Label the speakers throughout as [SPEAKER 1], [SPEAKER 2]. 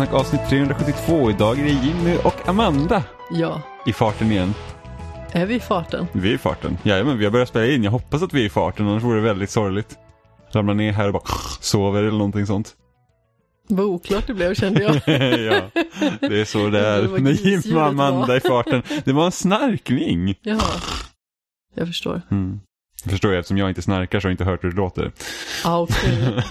[SPEAKER 1] Spelsnack avsnitt 372. Idag är det Jimmy och Amanda
[SPEAKER 2] Ja,
[SPEAKER 1] i farten igen.
[SPEAKER 2] är vi i farten?
[SPEAKER 1] Vi är i farten. Jajamän, vi har börjat spela in. Jag hoppas att vi är i farten, annars vore det väldigt sorgligt. Ramla ner här och bara sover eller någonting sånt.
[SPEAKER 2] Vad oklart det blev kände jag.
[SPEAKER 1] ja, det är så det är.
[SPEAKER 2] Var
[SPEAKER 1] När
[SPEAKER 2] grisljudet
[SPEAKER 1] Jimmy och Amanda
[SPEAKER 2] var.
[SPEAKER 1] i farten. Det var en snarkning.
[SPEAKER 2] Jaha, jag förstår.
[SPEAKER 1] Mm. Förstår jag, eftersom jag inte snarkar så har jag inte hört hur det låter.
[SPEAKER 2] Ah, okej.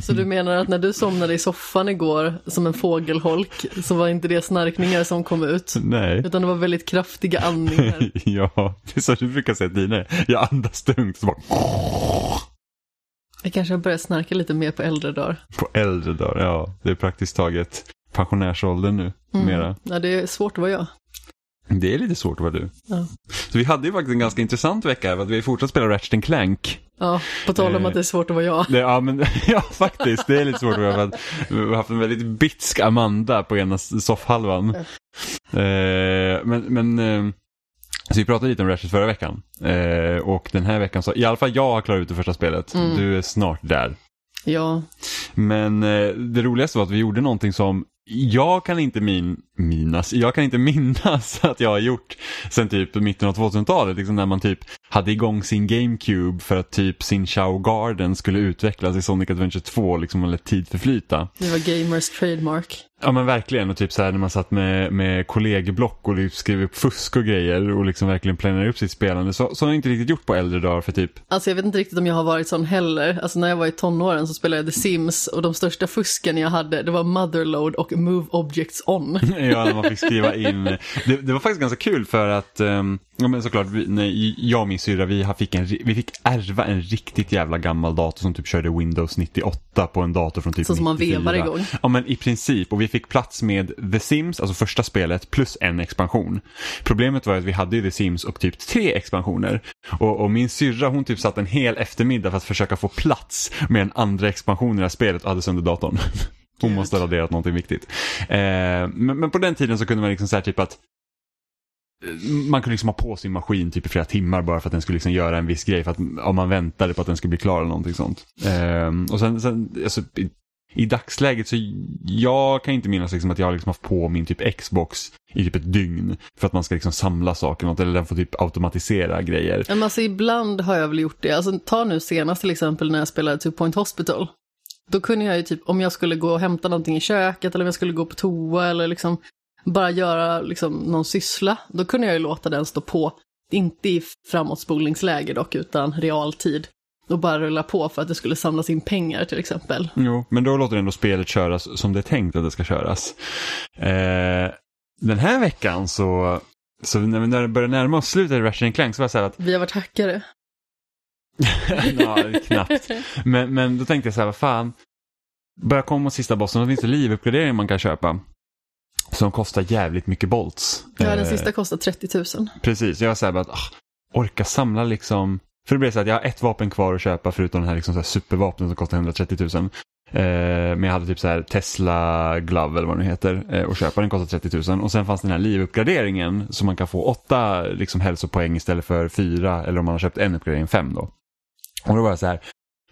[SPEAKER 2] Så du menar att när du somnade i soffan igår som en fågelholk så var inte det snarkningar som kom ut?
[SPEAKER 1] Nej.
[SPEAKER 2] Utan det var väldigt kraftiga andningar.
[SPEAKER 1] ja, det är så du brukar säga dig. Jag andas tungt så bara
[SPEAKER 2] Jag kanske har börjat snarka lite mer på äldre dagar.
[SPEAKER 1] på äldre dagar. Ja, det är praktiskt taget pensionärsåldern nu.
[SPEAKER 2] Mm.
[SPEAKER 1] Mera.
[SPEAKER 2] Ja, det är svårt att vara jag.
[SPEAKER 1] Det är lite svårt att vara du.
[SPEAKER 2] Ja.
[SPEAKER 1] Så vi hade ju faktiskt en ganska intressant vecka att vi fortsatt spela Ratchet Clank.
[SPEAKER 2] Ja, på tal om
[SPEAKER 1] Eh.
[SPEAKER 2] att det är svårt att vara jag.
[SPEAKER 1] Det, ja, men, ja, faktiskt. Det är lite svårt att vara att vi har haft en väldigt bitsk Amanda på ena soffhalvan. Eh, men, men eh, så vi pratade lite om Ratchet förra veckan. Och den här veckan så, i alla fall jag har klarat ut det första spelet.
[SPEAKER 2] Mm.
[SPEAKER 1] Du är snart där.
[SPEAKER 2] Ja,
[SPEAKER 1] Men det roligaste var att vi gjorde någonting som jag kan inte min, minas, jag kan inte minnas att jag har gjort sen typ mitten av 2000-talet, liksom när man typ hade igång sin GameCube för att typ sin Chao Garden skulle utvecklas i Sonic Adventure 2 liksom och lät tid förflyta.
[SPEAKER 2] det var gamers trademark.
[SPEAKER 1] Ja men verkligen och typ så här när man satt med, med kollegieblock och liksom skrev upp fusk och grejer och liksom verkligen planerade upp sitt spelande. Så, så har jag inte riktigt gjort på äldre dagar för typ
[SPEAKER 2] Alltså jag vet inte riktigt om jag har varit sån heller. Alltså när jag var i tonåren så spelade jag The Sims och de största fusken jag hade det var Motherload och Move Objects On.
[SPEAKER 1] Ja, när man fick skriva in. Det, det var faktiskt ganska kul för att, um, ja men såklart, vi, när jag och min syrra, vi, fick en, vi fick ärva en riktigt jävla gammal dator som typ körde Windows 98 på en dator från typ
[SPEAKER 2] Så som man
[SPEAKER 1] 94.
[SPEAKER 2] vevar igång.
[SPEAKER 1] Ja men i princip, och vi fick plats med The Sims, alltså första spelet, plus en expansion. Problemet var att vi hade ju The Sims och typ tre expansioner. Och, och min syrra hon typ satt en hel eftermiddag för att försöka få plats med en andra expansion i det här spelet och hade sönder datorn. Hon måste ha raderat någonting viktigt. Eh, men, men på den tiden så kunde man liksom säga typ att eh, man kunde liksom ha på sin maskin typ i flera timmar bara för att den skulle liksom göra en viss grej. För att om man väntade på att den skulle bli klar eller någonting sånt. Eh, och sen, sen alltså, i, dagsläget så jag kan inte minnas liksom att jag har liksom haft på min typ Xbox i typ ett dygn. För att man ska liksom samla saker något, eller den får typ automatisera grejer.
[SPEAKER 2] Men alltså ibland har jag väl gjort det. Alltså ta nu senast till exempel när jag spelade Two Point Hospital. Då kunde jag ju typ, om jag skulle gå och hämta någonting i köket eller om jag skulle gå på toa eller liksom bara göra liksom någon syssla. Då kunde jag ju låta den stå på. Inte i framåtspolningsläge dock, utan realtid. Och bara rulla på för att det skulle samlas in pengar till exempel.
[SPEAKER 1] Jo, men då låter ändå spelet köras som det är tänkt att det ska köras. Eh, den här veckan så, så när det börjar närma oss slutet i Ratchet Clank så var jag så här att,
[SPEAKER 2] Vi har varit hackare.
[SPEAKER 1] ja, knappt. Men, men då tänkte jag så här, vad fan, börjar komma mot sista bossen, då finns det livuppgradering man kan köpa. Som kostar jävligt mycket bolts.
[SPEAKER 2] Ja, den
[SPEAKER 1] Eh,
[SPEAKER 2] sista kostar 30 000.
[SPEAKER 1] Precis, jag var så här bara att ah, orka samla liksom. För det blev så att jag har ett vapen kvar att köpa förutom den här, liksom så här supervapnen som kostar 130 000. Eh, men jag hade typ så här Tesla Glove eller vad det nu heter eh, och köpa den kostar 30 000. Och sen fanns den här livuppgraderingen så man kan få åtta liksom, hälsopoäng istället för fyra eller om man har köpt en uppgradering fem då. Och då var jag så här,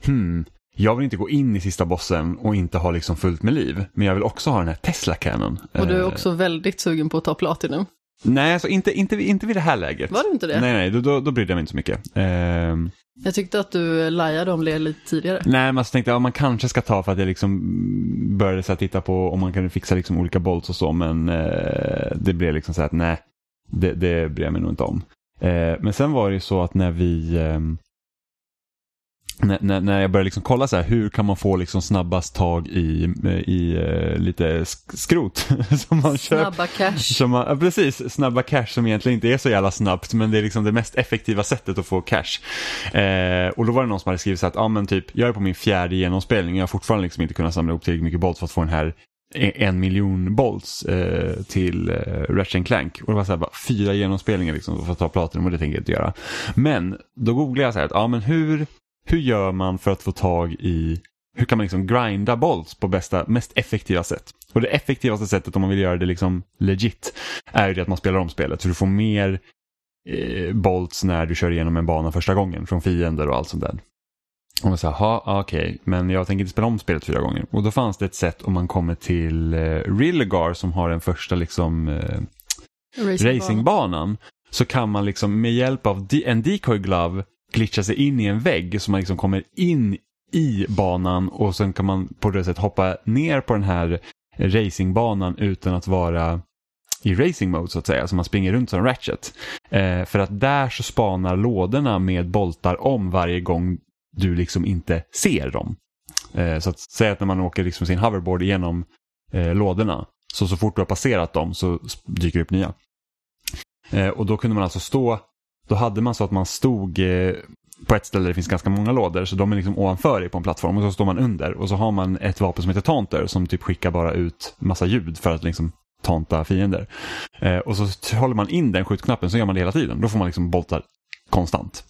[SPEAKER 1] hmm, jag vill inte gå in i sista bossen och inte ha liksom fullt med liv. Men jag vill också ha den här Tesla Cannon.
[SPEAKER 2] Och du är
[SPEAKER 1] Eh,
[SPEAKER 2] också väldigt sugen på att ta Platinum.
[SPEAKER 1] Nej, alltså inte, inte, inte vid det här läget.
[SPEAKER 2] Var du inte det?
[SPEAKER 1] Nej, nej, då, då, brydde jag mig inte så mycket. Ehm,
[SPEAKER 2] Jag tyckte att du lajade om det lite tidigare.
[SPEAKER 1] nej, men så tänkte jag att man kanske ska ta för att jag liksom började så här titta på om man kan fixa liksom olika bolts och så, men eh, det blev liksom så här att nej, det, det bryr jag mig nog inte om. Eh, men sen var det ju så att när vi ehm, när, när, när jag började liksom kolla så här, hur kan man få liksom snabbast tag i, i eh, lite sk- skrot som man köper.
[SPEAKER 2] Snabba cash.
[SPEAKER 1] Som man, ja, precis, snabba cash som egentligen inte är så jävla snabbt men det är liksom det mest effektiva sättet att få cash. Eh, och då var det någon som hade skrivit så att, ja men typ, jag är på min fjärde genomspelning, jag har fortfarande liksom inte kunnat samla ihop tillräckligt mycket bolts för att få den här e- en miljon bolts eh, till eh, Ratchet Clank. Och det var så här, bara, fyra genomspelningar liksom för att ta platinum och det tänker jag inte göra. Men då googlade jag så här, att, ja men hur, hur gör man för att få tag i hur kan man liksom grinda bolts på bästa, mest effektiva sätt? Och det effektivaste sättet om man vill göra det liksom legit är ju det att man spelar om spelet. Så du får mer eh, bolts när du kör igenom en bana första gången från fiender och allt sånt där. Och man sa, ja okej, men jag tänker inte spela om spelet fyra gånger. Och då fanns det ett sätt om man kommer till eh, Rilgar som har den första liksom eh,
[SPEAKER 2] Racingbana.
[SPEAKER 1] racingbanan. Så kan man liksom med hjälp av en decoy glove glitcha sig in i en vägg så man liksom kommer in i banan och sen kan man på det sättet hoppa ner på den här racingbanan utan att vara i racing mode så att säga, så man springer runt som Ratchet. Eh, för att där så spanar lådorna med boltar om varje gång du liksom inte ser dem. Eh, så att säga att när man åker liksom sin hoverboard igenom eh, lådorna, så så fort du har passerat dem så dyker det upp nya. Eh, och då kunde man alltså stå, då hade man så att man stod eh, på ett ställe där det finns ganska många lådor så de är liksom ovanför dig på en plattform och så står man under och så har man ett vapen som heter Taunter som typ skickar bara ut massa ljud för att liksom tanta fiender. Eh, och så håller man in den skjutknappen så gör man det hela tiden. Då får man liksom boltar konstant.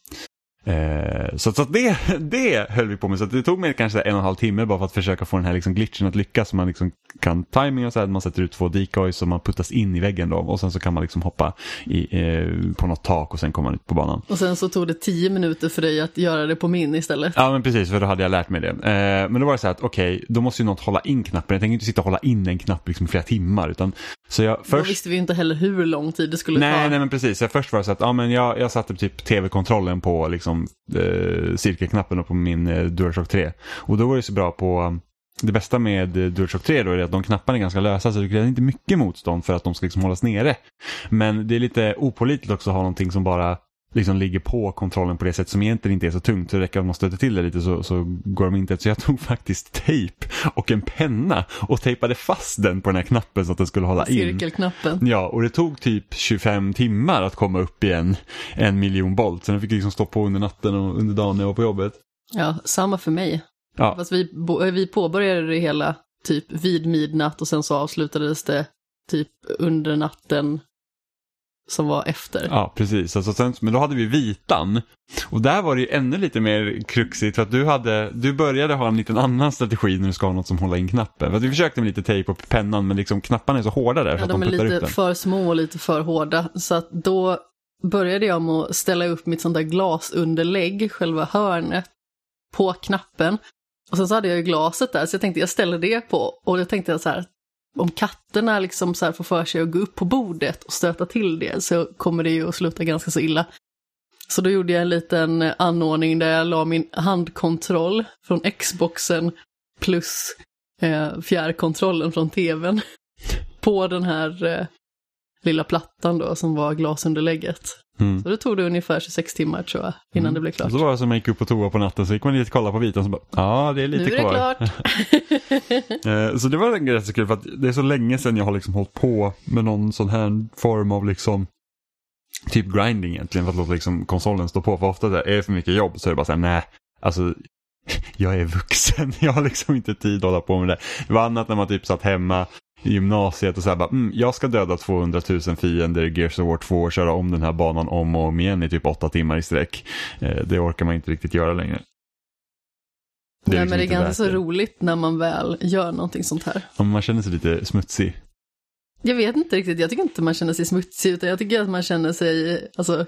[SPEAKER 1] Eh, så så det, det höll vi på med. Så det tog mig kanske en och en halv timme bara för att försöka få den här liksom glitchen att lyckas. Så man liksom kan timing och så här, man sätter ut två decoys och man puttas in i väggen då. Och sen så kan man liksom hoppa i, eh, på något tak och sen kommer man ut på banan.
[SPEAKER 2] Och sen så tog det tio minuter för dig att göra det på min istället.
[SPEAKER 1] Ja men precis, för då hade jag lärt mig det. Eh, men då var det så här att okej, då måste ju något hålla in knappen. Jag tänker inte sitta och hålla in en knapp liksom i flera timmar. Utan, så jag
[SPEAKER 2] Då
[SPEAKER 1] först...
[SPEAKER 2] visste vi inte heller hur lång tid det skulle
[SPEAKER 1] Nej,
[SPEAKER 2] ta.
[SPEAKER 1] nej men precis. Så först var det så att ja, men jag, jag satte typ tv-kontrollen på liksom, Liksom, eh, cirkelknappen på min eh, DualShock 3. Och då var det så bra på um, det bästa med eh, DualShock 3 då är att de knapparna är ganska lösa så det krävs inte mycket motstånd för att de ska liksom hållas nere. Men det är lite opålitligt också att ha någonting som bara liksom ligger på kontrollen på det sätt som egentligen inte är så tungt. Så det räcker att man stöter till det lite så, så går de inte. Så jag tog faktiskt tejp och en penna och tejpade fast den på den här knappen så att den skulle hålla in.
[SPEAKER 2] Cirkelknappen.
[SPEAKER 1] Ja, och det tog typ 25 timmar att komma upp i en, en miljon volt. Så den fick liksom stå på under natten och under dagen när jag var på jobbet.
[SPEAKER 2] Ja, samma för mig.
[SPEAKER 1] Ja,
[SPEAKER 2] Fast vi, bo- vi påbörjade det hela typ vid midnatt och sen så avslutades det typ under natten som var efter.
[SPEAKER 1] ja precis. Alltså, sen, men då hade vi vitan. Och där var det ju ännu lite mer kruxigt för att du, hade, du började ha en liten annan strategi när du ska ha något som håller in knappen. För att vi försökte med lite tejp och pennan men liksom knapparna är så hårda där så
[SPEAKER 2] Ja, de
[SPEAKER 1] de
[SPEAKER 2] är lite för små och lite för hårda. Så att då började jag med att ställa upp mitt sånt där glasunderlägg, själva hörnet, på knappen. Och sen så hade jag ju glaset där, så jag tänkte jag ställer det på. Och då tänkte jag så här, om katterna liksom så här får för sig att gå upp på bordet och stöta till det så kommer det ju att sluta ganska så illa. Så då gjorde jag en liten anordning där jag la min handkontroll från Xboxen plus eh, fjärrkontrollen från tvn på den här eh, lilla plattan då som var glasunderlägget.
[SPEAKER 1] Mm.
[SPEAKER 2] Så det tog det ungefär 26 timmar tror jag innan det blev klart.
[SPEAKER 1] Och så var det som man gick upp på toa på natten så gick man dit och kollade på vitan och så bara, ja det är lite
[SPEAKER 2] nu är det
[SPEAKER 1] kvar.
[SPEAKER 2] klart.
[SPEAKER 1] Eh, Så det var rätt så kul för att det är så länge sedan jag har liksom hållit på med någon sån här form av liksom typ grinding egentligen för att låta liksom konsolen stå på. För ofta är det för mycket jobb så är det bara så här, nej, alltså jag är vuxen, jag har liksom inte tid att hålla på med det. Det var annat när man typ satt hemma i gymnasiet och så här bara, mm, jag ska döda 200 000 fiender i Gears of War 2 och köra om den här banan om och om igen i typ åtta timmar i sträck. Eh, Det orkar man inte riktigt göra längre.
[SPEAKER 2] Nej,
[SPEAKER 1] liksom
[SPEAKER 2] men det är ganska så
[SPEAKER 1] det.
[SPEAKER 2] roligt när man väl gör någonting sånt här.
[SPEAKER 1] Om man känner sig lite smutsig.
[SPEAKER 2] Jag vet inte riktigt, jag tycker inte man känner sig smutsig, utan jag tycker att man känner sig alltså,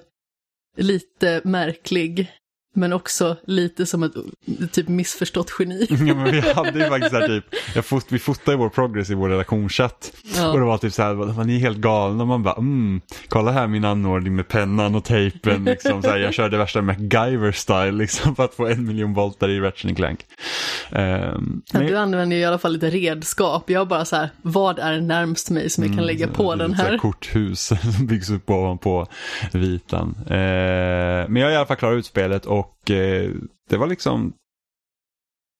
[SPEAKER 2] lite märklig. Men också lite som ett typ missförstått geni.
[SPEAKER 1] Ja, men vi hade ju faktiskt så här typ, jag fot, vi fotade vår progress i vår relationschatt. Och
[SPEAKER 2] Ja.
[SPEAKER 1] det var typ så här, ni är helt galna? Och man bara, mm, kolla här min anordning med pennan och tejpen. Liksom, så här, jag körde värsta MacGyver-style liksom, för att få en miljon voltar i Ratchet Clank. Um,
[SPEAKER 2] Ja, Du använder ju i alla fall lite redskap. Jag bara så här, vad är närmst mig som jag kan lägga på den här?
[SPEAKER 1] korthus som byggs upp ovanpå vitan. Eh, men jag har i alla fall klarat ut spelet och eh, det var liksom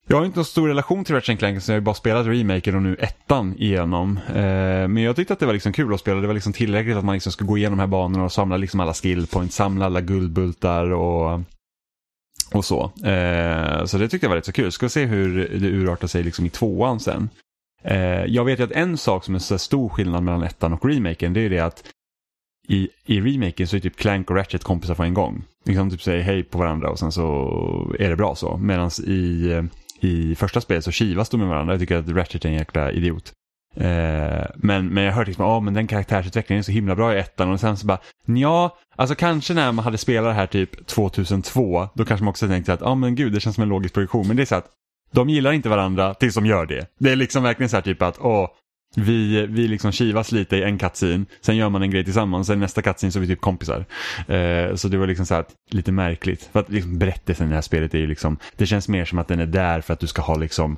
[SPEAKER 1] jag har inte någon stor relation till Ratchet Clank så jag har ju bara spelat remaken och nu ettan igenom. Eh, men jag tyckte att det var liksom kul att spela. Det var liksom tillräckligt att man liksom skulle gå igenom de här banorna och samla liksom alla skillpoints, samla alla guldbultar och, och så. Eh, så det tyckte jag var rätt så kul. Ska se hur det urartar sig liksom i tvåan sen. Eh, jag vet ju att en sak som är så stor skillnad mellan ettan och remaken det är det att i, i remaken så är typ Clank och Ratchet kompisar på en gång. Liksom typ säger hej på varandra och sen så är det bra så. Medan i, i första spelet så kivas de med varandra. Jag tycker att Ratchet är en jäkla idiot. Eh, men, men jag hörde liksom, ja men den karaktärsutvecklingen är så himla bra i ettan och sen så bara, ja, alltså kanske när man hade spelat det här typ 2002, då kanske man också tänkte att, ja men gud det känns som en logisk produktion, men det är så att de gillar inte varandra tills de gör det. Det är liksom verkligen så här typ att, åh, vi, vi liksom kivas lite i en kattsin, sen gör man en grej tillsammans, sen nästa kattsin så är vi typ kompisar. Eh, så det var liksom så här, lite märkligt. För att liksom berättelsen i det här spelet är ju liksom, det känns mer som att den är där för att du ska ha liksom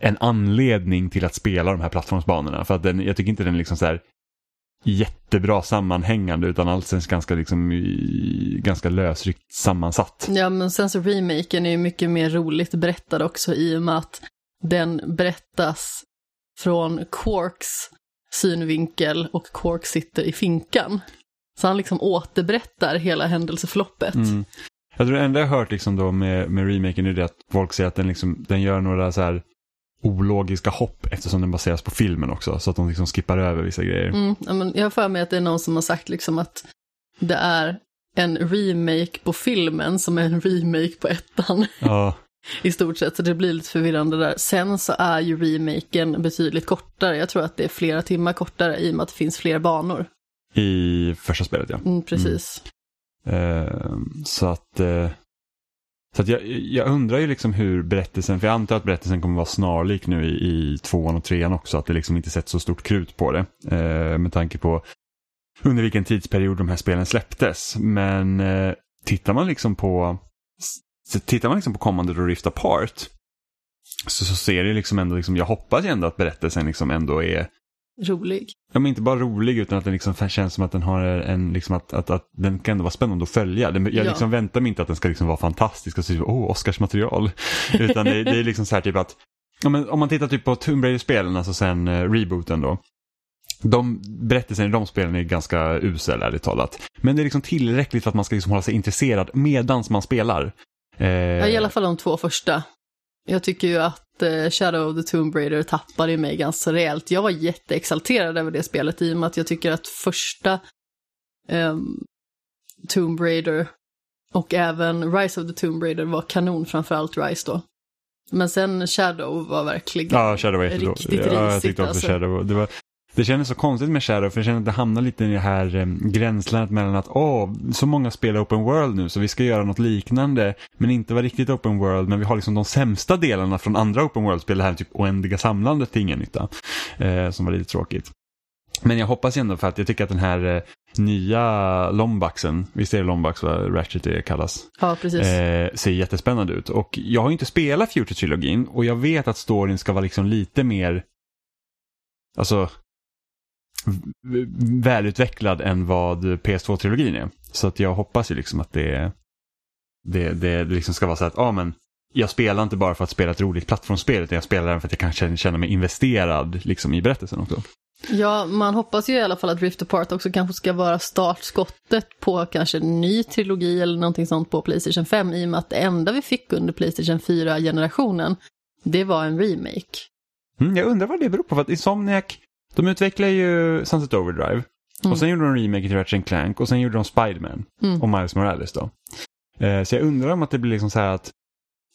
[SPEAKER 1] en anledning till att spela de här plattformsbanorna. För att den, jag tycker inte den är liksom så här jättebra sammanhängande utan allt känns ganska, liksom, ganska lösryckt sammansatt.
[SPEAKER 2] Ja men sen så remaken är ju mycket mer roligt berättad också i och med att den berättas från Quarks synvinkel och Quark sitter i finkan. Så han liksom återberättar hela händelseförloppet. Mm.
[SPEAKER 1] Jag tror det enda jag hört liksom då med, med remaken är det att folk säger att den, liksom, den gör några så här ologiska hopp eftersom den baseras på filmen också. Så att de liksom skippar över vissa grejer.
[SPEAKER 2] Mm, men jag har för mig att det är någon som har sagt liksom att det är en remake på filmen som är en remake på ettan. Ja. I stort sett, så det blir lite förvirrande där. Sen så är ju remaken betydligt kortare. Jag tror att det är flera timmar kortare i och med att det finns fler banor.
[SPEAKER 1] I första spelet ja.
[SPEAKER 2] Mm, precis.
[SPEAKER 1] Mm. Uh, så att uh, så jag, jag, undrar ju liksom hur berättelsen, för jag antar att berättelsen kommer vara snarlik nu i, i tvåan och trean också, att det liksom inte sätts så stort krut på det. Eh, med tanke på under vilken tidsperiod de här spelen släpptes. Men eh, tittar man liksom på tittar man liksom på kommande då Rift Apart så, så ser det liksom ändå, liksom, jag hoppas ju ändå att berättelsen liksom ändå är
[SPEAKER 2] rolig.
[SPEAKER 1] Ja, men inte bara rolig utan att den liksom känns som att den har en, liksom att, att, att den kan ändå vara spännande att följa. jag ja. liksom väntar mig inte att den ska liksom vara fantastisk och så typ, oh, Oscarsmaterial. utan det, det, är liksom så här typ att, ja, men om man tittar typ på Tomb Raider-spelen, alltså sen uh, rebooten då. De, berättelsen i de spelen är ganska usel ärligt talat. Men det är liksom tillräckligt för att man ska liksom hålla sig intresserad medans man spelar.
[SPEAKER 2] Eh... Ja, I alla fall de två första. Jag tycker ju att eh, Shadow of the Tomb Raider tappade mig ganska rejält. Jag var jätteexalterad över det spelet i och med att jag tycker att första um, Tomb Raider och även Rise of the Tomb Raider var kanon, framförallt Rise då. Men sen Shadow var verkligen
[SPEAKER 1] ja, Shadow var riktigt risigt. Ja, jag tyckte också alltså. Shadow. Det var, det kändes så konstigt med Shadow för jag känner att det hamnar lite i det här eh, gränslandet mellan att åh, så många spelar open world nu så vi ska göra något liknande men inte vara riktigt open world men vi har liksom de sämsta delarna från andra open world-spel, det här typ oändliga samlandet till ingen nytta. Eh, som var lite tråkigt. Men jag hoppas ändå för att jag tycker att den här eh, nya Lombaxen, visst är det Lombax vad Ratchet är kallas?
[SPEAKER 2] Ja, precis.
[SPEAKER 1] Eh, ser jättespännande ut. Och jag har inte spelat Future-trilogin och jag vet att storyn ska vara liksom lite mer Alltså välutvecklad än vad PS2-trilogin är. Så att jag hoppas ju liksom att det, det, det liksom ska vara så att, ja men jag spelar inte bara för att spela ett roligt plattformsspel utan jag spelar den för att jag kan känna mig investerad liksom, i berättelsen också.
[SPEAKER 2] Ja, man hoppas ju i alla fall att Rift Apart också kanske ska vara startskottet på kanske en ny trilogi eller någonting sånt på Playstation 5 i och med att det enda vi fick under Playstation 4-generationen, det var en remake.
[SPEAKER 1] Mm, jag undrar vad det beror på, för att Insomniac de utvecklar ju Sunset Overdrive. Mm. Och sen gjorde de remake till Ratchet Clank och sen gjorde de Spiderman mm. och Miles Morales då. Eh, så jag undrar om att det blir liksom så här att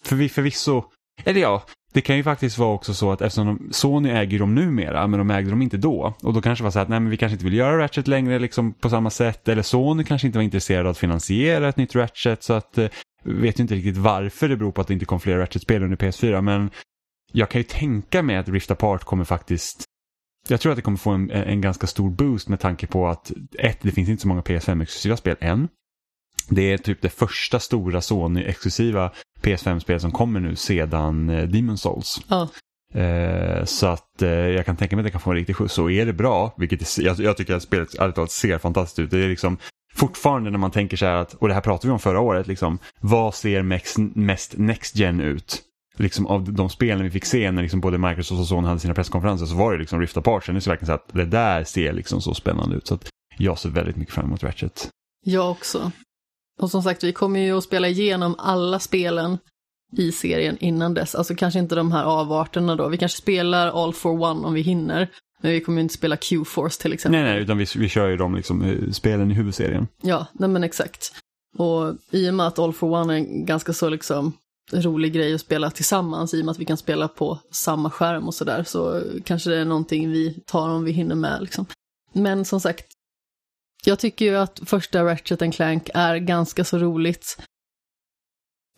[SPEAKER 1] för, förvisso, eller ja, det kan ju faktiskt vara också så att eftersom de, Sony äger dem numera, men de ägde dem inte då. Och då kanske det var så att nej men vi kanske inte vill göra Ratchet längre liksom på samma sätt. Eller Sony kanske inte var intresserad av att finansiera ett nytt Ratchet. Så att, eh, vet ju inte riktigt varför det beror på att det inte kom fler Ratchet-spel under PS4. Men jag kan ju tänka mig att Rift Apart kommer faktiskt jag tror att det kommer få en, en ganska stor boost med tanke på att ett, det finns inte så många PS5-exklusiva spel än. Det är typ det första stora Sony-exklusiva PS5-spel som kommer nu sedan eh, Demon Souls. Eh, så att eh, jag kan tänka mig att det kan få en riktig skjuts. Så är det bra, vilket jag, jag tycker att spelet ärligt talat ser fantastiskt ut. Det är liksom fortfarande när man tänker så här att, och det här pratade vi om förra året, liksom, vad ser mest, mest Next Gen ut? Liksom av de spelen vi fick se när liksom både Microsoft och Sony hade sina presskonferenser så var det liksom Rift Apart. Sen är det verkligen så att det där ser liksom så spännande ut. Så att jag ser väldigt mycket fram emot Ratchet.
[SPEAKER 2] Jag också. Och som sagt, vi kommer ju att spela igenom alla spelen i serien innan dess. Alltså kanske inte de här avarterna då. Vi kanske spelar All for One om vi hinner. Men vi kommer inte spela Q-Force till exempel.
[SPEAKER 1] Nej, nej, utan vi, vi kör ju de liksom, eh, spelen i huvudserien.
[SPEAKER 2] Ja, nej men exakt. Och i och med att All for One är ganska så liksom rolig grej att spela tillsammans i och med att vi kan spela på samma skärm och sådär. Så kanske det är någonting vi tar om vi hinner med liksom. Men som sagt, jag tycker ju att första Ratchet Clank är ganska så roligt.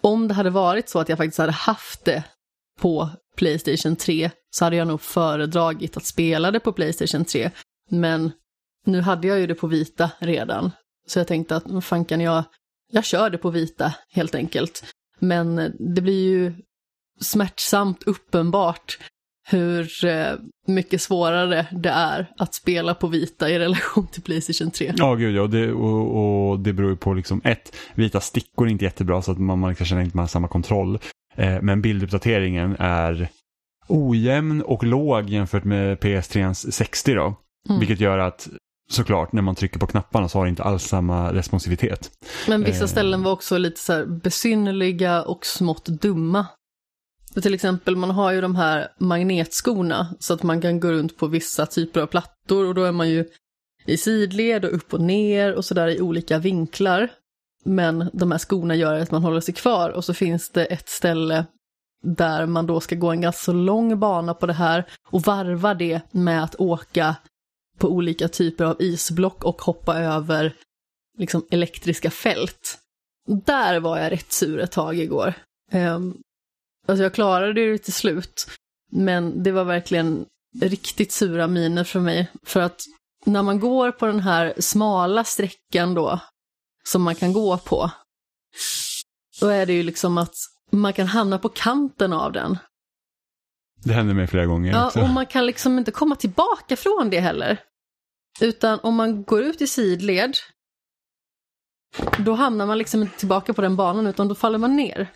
[SPEAKER 2] Om det hade varit så att jag faktiskt hade haft det på Playstation 3 så hade jag nog föredragit att spela det på Playstation 3. Men nu hade jag ju det på vita redan. Så jag tänkte att vad fan kan jag, jag kör det på vita helt enkelt. Men det blir ju smärtsamt uppenbart hur eh, mycket svårare det är att spela på vita i relation till Playstation 3.
[SPEAKER 1] Ja, gud ja. Och det, och, och det beror ju på liksom ett, vita stickor är inte jättebra så att man, man kanske inte har samma kontroll. Eh, men bilduppdateringen är ojämn och låg jämfört med PS3 60 då. Mm. Vilket gör att såklart när man trycker på knapparna så har det inte alls samma responsivitet.
[SPEAKER 2] Men vissa eh. ställen var också lite så här besynnerliga och smått dumma. För till exempel man har ju de här magnetskorna så att man kan gå runt på vissa typer av plattor och då är man ju i sidled och upp och ner och sådär i olika vinklar. Men de här skorna gör att man håller sig kvar och så finns det ett ställe där man då ska gå en ganska lång bana på det här och varva det med att åka på olika typer av isblock och hoppa över liksom elektriska fält. Där var jag rätt sur ett tag igår. Um, alltså jag klarade det till slut, men det var verkligen riktigt sura miner för mig. För att när man går på den här smala sträckan då, som man kan gå på, då är det ju liksom att man kan hamna på kanten av den.
[SPEAKER 1] Det händer mig flera gånger
[SPEAKER 2] Ja,
[SPEAKER 1] också.
[SPEAKER 2] och man kan liksom inte komma tillbaka från det heller. Utan om man går ut i sidled, då hamnar man liksom inte tillbaka på den banan utan då faller man ner.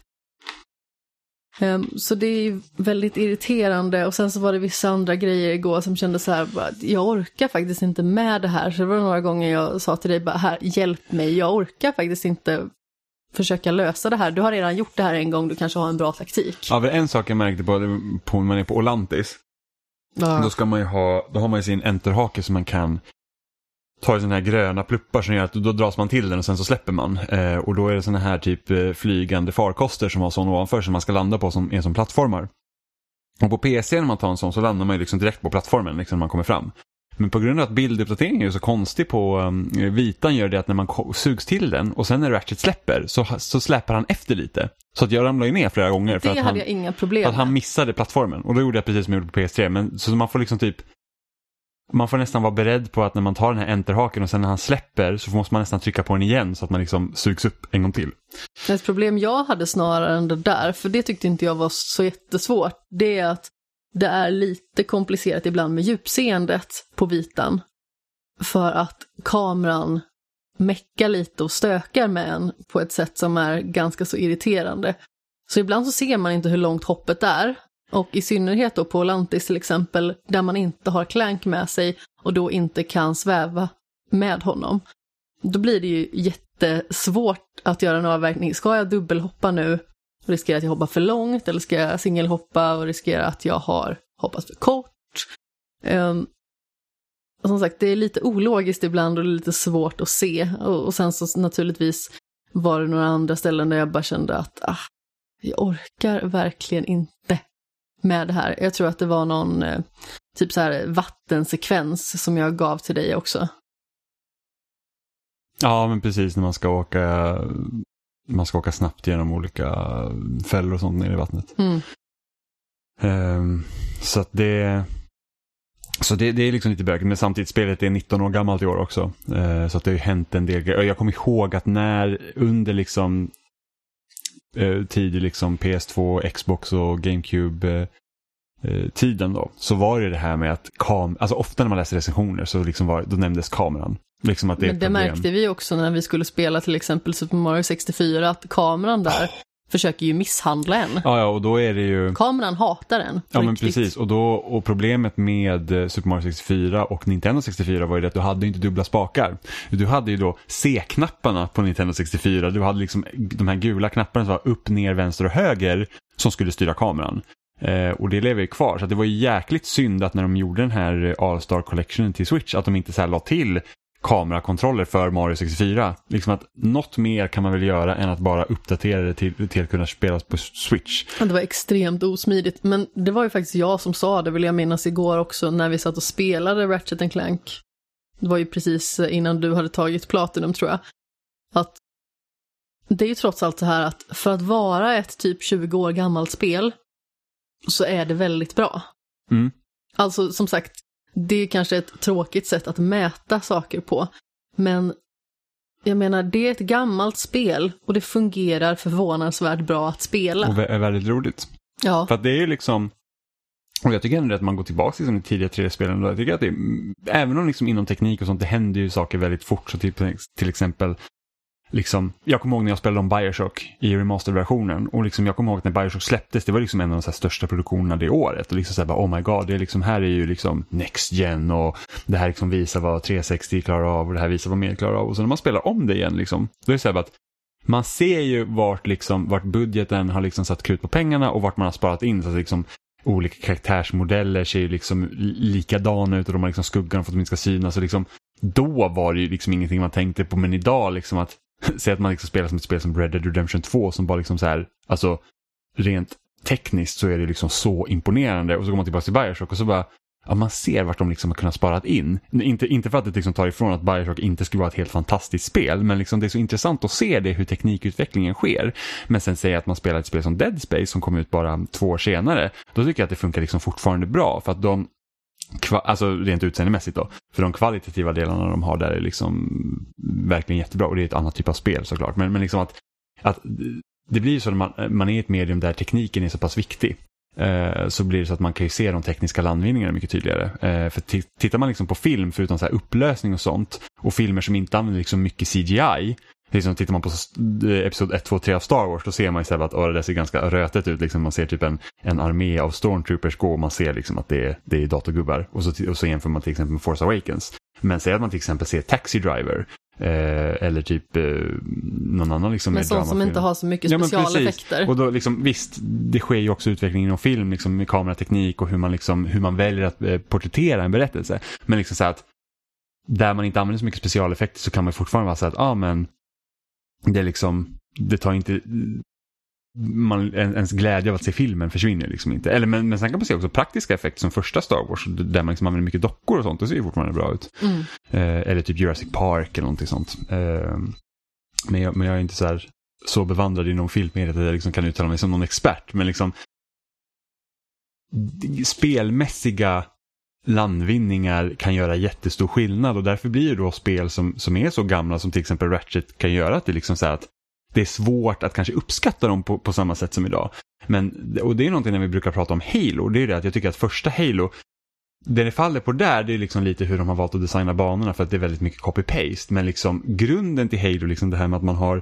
[SPEAKER 2] Um, så det är ju väldigt irriterande och sen så var det vissa andra grejer igår som kändes så här, bara, jag orkar faktiskt inte med det här. Så det var några gånger jag sa till dig, bara, här, hjälp mig, jag orkar faktiskt inte försöka lösa det här. Du har redan gjort det här en gång, du kanske har en bra taktik.
[SPEAKER 1] Ja, en sak jag märkte på, på när man är på Olantis. Ja. Då, ska man ju ha, då har man ju sin enterhake som man kan ta i sådana här gröna pluppar som gör att då dras man till den och sen så släpper man. Eh, och då är det sådana här typ eh, flygande farkoster som har sån ovanför som man ska landa på som är som plattformar. Och på PC när man tar en sån så landar man ju liksom direkt på plattformen liksom när man kommer fram. Men på grund av att bilduppdateringen är så konstig på um, vitan gör det att när man sugs till den och sen när Ratchet släpper så, så släpar han efter lite. Så att jag ramlade ju ner flera gånger. För
[SPEAKER 2] det
[SPEAKER 1] att
[SPEAKER 2] hade
[SPEAKER 1] han,
[SPEAKER 2] jag inga problem.
[SPEAKER 1] För att han missade plattformen. Och då gjorde jag precis som jag gjorde på PS3. Men, så man får liksom typ man får nästan vara beredd på att när man tar den här enterhaken och sen när han släpper så måste man nästan trycka på den igen så att man liksom sugs upp en gång till.
[SPEAKER 2] Ett problem jag hade snarare än det där, för det tyckte inte jag var så jättesvårt, det är att det är lite komplicerat ibland med djupseendet på vitan. För att kameran meckar lite och stökar med en på ett sätt som är ganska så irriterande. Så ibland så ser man inte hur långt hoppet är. Och i synnerhet då på Atlantis till exempel, där man inte har Clank med sig och då inte kan sväva med honom. Då blir det ju jättesvårt att göra en avvägning. Ska jag dubbelhoppa nu och riskera att jag hoppar för långt eller ska jag singelhoppa och riskera att jag har hoppat för kort? Um, och som sagt, det är lite ologiskt ibland och lite svårt att se. Och, och, sen så naturligtvis var det några andra ställen där jag bara kände att ah, jag orkar verkligen inte med det här. Jag tror att det var någon eh, typ så här vattensekvens som jag gav till dig också.
[SPEAKER 1] Ja, men precis när man ska åka man ska åka snabbt genom olika fällor och sånt nere i vattnet.
[SPEAKER 2] Mm.
[SPEAKER 1] Um, så att det så det, det är liksom lite bökigt, men samtidigt spelet är 19 år gammalt i år också. Uh, så att det har ju hänt en del grejer. Jag kommer ihåg att när under liksom uh, tidig liksom PS2, Xbox och GameCube uh, tiden då, så var det det här med att kam alltså ofta när man läser recensioner så liksom var, då nämndes kameran. Liksom att det
[SPEAKER 2] Men det märkte vi också när vi skulle spela till exempel Super Mario 64, att kameran där oh. försöker ju misshandla en.
[SPEAKER 1] Ja, ja, och då är det ju...
[SPEAKER 2] Kameran hatar en.
[SPEAKER 1] Ja, men precis. Och, då, och problemet med eh, Super Mario 64 och Nintendo 64 var ju det att du hade inte dubbla spakar. Du hade ju då C-knapparna på Nintendo 64. Du hade liksom de här gula knapparna som var upp, ner, vänster och höger som skulle styra kameran. Eh, och det lever ju kvar. Så det var ju jäkligt synd att när de gjorde den här All-Star Collection till Switch att de inte så här la till kamerakontroller för Mario 64. Liksom att något mer kan man väl göra än att bara uppdatera det till, till att kunna spelas på Switch.
[SPEAKER 2] Det var extremt osmidigt, men det var ju faktiskt jag som sa det, vill jag minnas igår också, när vi satt och spelade Ratchet Clank. Det var ju precis innan du hade tagit Platinum tror jag. Att det är ju trots allt så här att för att vara ett typ 20 år gammalt spel så är det väldigt bra.
[SPEAKER 1] Mm.
[SPEAKER 2] Alltså som sagt, det är kanske ett tråkigt sätt att mäta saker på. Men jag menar, det är ett gammalt spel och det fungerar förvånansvärt bra att spela.
[SPEAKER 1] Och är väldigt roligt.
[SPEAKER 2] Ja,
[SPEAKER 1] För att det är ju liksom, och jag tycker ändå att man går tillbaka till de tidiga 3D-spelen. Jag tycker att det även om liksom inom teknik och sånt, det händer ju saker väldigt fort. Så typ, till exempel, liksom, jag kommer ihåg när jag spelade om Bioshock i remasterversionen. Och liksom, jag kommer ihåg när Bioshock släpptes, det var liksom en av de så här största produktionerna det året. Och liksom så här, bara, oh my god, det är liksom, här är ju liksom next gen och det här liksom visar vad 360 klarar av och det här visar vad mer klarar av. Och så när man spelar om det igen, liksom, då är det så här bara att man ser ju vart, liksom, vart budgeten har liksom satt krut på pengarna och vart man har sparat in. Så att liksom, olika karaktärsmodeller ser ju liksom likadana ut och de har liksom skuggan för att de inte ska synas. Och liksom, då var det ju liksom ingenting man tänkte på men idag liksom att Säg att man liksom spelar som ett spel som Red Dead Redemption 2 som bara liksom så här, alltså rent tekniskt så är det liksom så imponerande och så går man tillbaka till Bioshock och så bara Ja, man ser vart de liksom har kunnat spara in. Inte, inte för att det liksom tar ifrån att Bioshock inte skulle vara ett helt fantastiskt spel, men liksom det är så intressant att se det hur teknikutvecklingen sker. Men sen säga att man spelar ett spel som Dead Space som kom ut bara två år senare, då tycker jag att det funkar liksom fortfarande bra för att de Alltså rent utseendemässigt då. För de kvalitativa delarna de har där är liksom verkligen jättebra och det är ett annat typ av spel såklart. Men, men liksom att, att det blir ju så när man, man är i ett medium där tekniken är så pass viktig. Eh, så blir det så att man kan ju se de tekniska landvinningarna mycket tydligare. Eh, för tittar man liksom på film förutom så här upplösning och sånt och filmer som inte använder liksom mycket CGI Liksom, tittar man på episod 1, 2, 3 av Star Wars då ser man istället att åh, det ser ganska rötet ut. Liksom, man ser typ en, en armé av stormtroopers gå och man ser liksom att det är, det är datorgubbar. Och så, och så jämför man till exempel med Force Awakens. Men säg att man till exempel ser Taxi Driver Eh, eller typ eh, någon annan liksom
[SPEAKER 2] Men sånt som inte har så mycket specialeffekter.
[SPEAKER 1] Ja, och då liksom, visst, det sker ju också utveckling inom film liksom, med kamerateknik och hur man, liksom, hur man väljer att eh, porträttera en berättelse. Men liksom så att där man inte använder så mycket specialeffekter så kan man fortfarande vara så att, ja ah, men det är liksom, det tar inte, man, ens glädje av att se filmen försvinner liksom inte. Eller, men, men sen kan man se också praktiska effekter som första Star Wars där man liksom använder mycket dockor och sånt. Det ser ju fortfarande bra ut.
[SPEAKER 2] Mm.
[SPEAKER 1] Eh, eller typ Jurassic Park eller någonting sånt. Eh, men, jag, men jag är inte så, här, så bevandrad inom filmmediet att jag liksom kan uttala mig som någon expert. Men liksom spelmässiga landvinningar kan göra jättestor skillnad och därför blir det då spel som, som är så gamla som till exempel Ratchet kan göra att det liksom så att det är svårt att kanske uppskatta dem på, på samma sätt som idag. Men, och det är någonting när vi brukar prata om Halo, det är det att jag tycker att första Halo, det det faller på där det är liksom lite hur de har valt att designa banorna för att det är väldigt mycket copy-paste. Men liksom grunden till Halo, liksom det här med att man har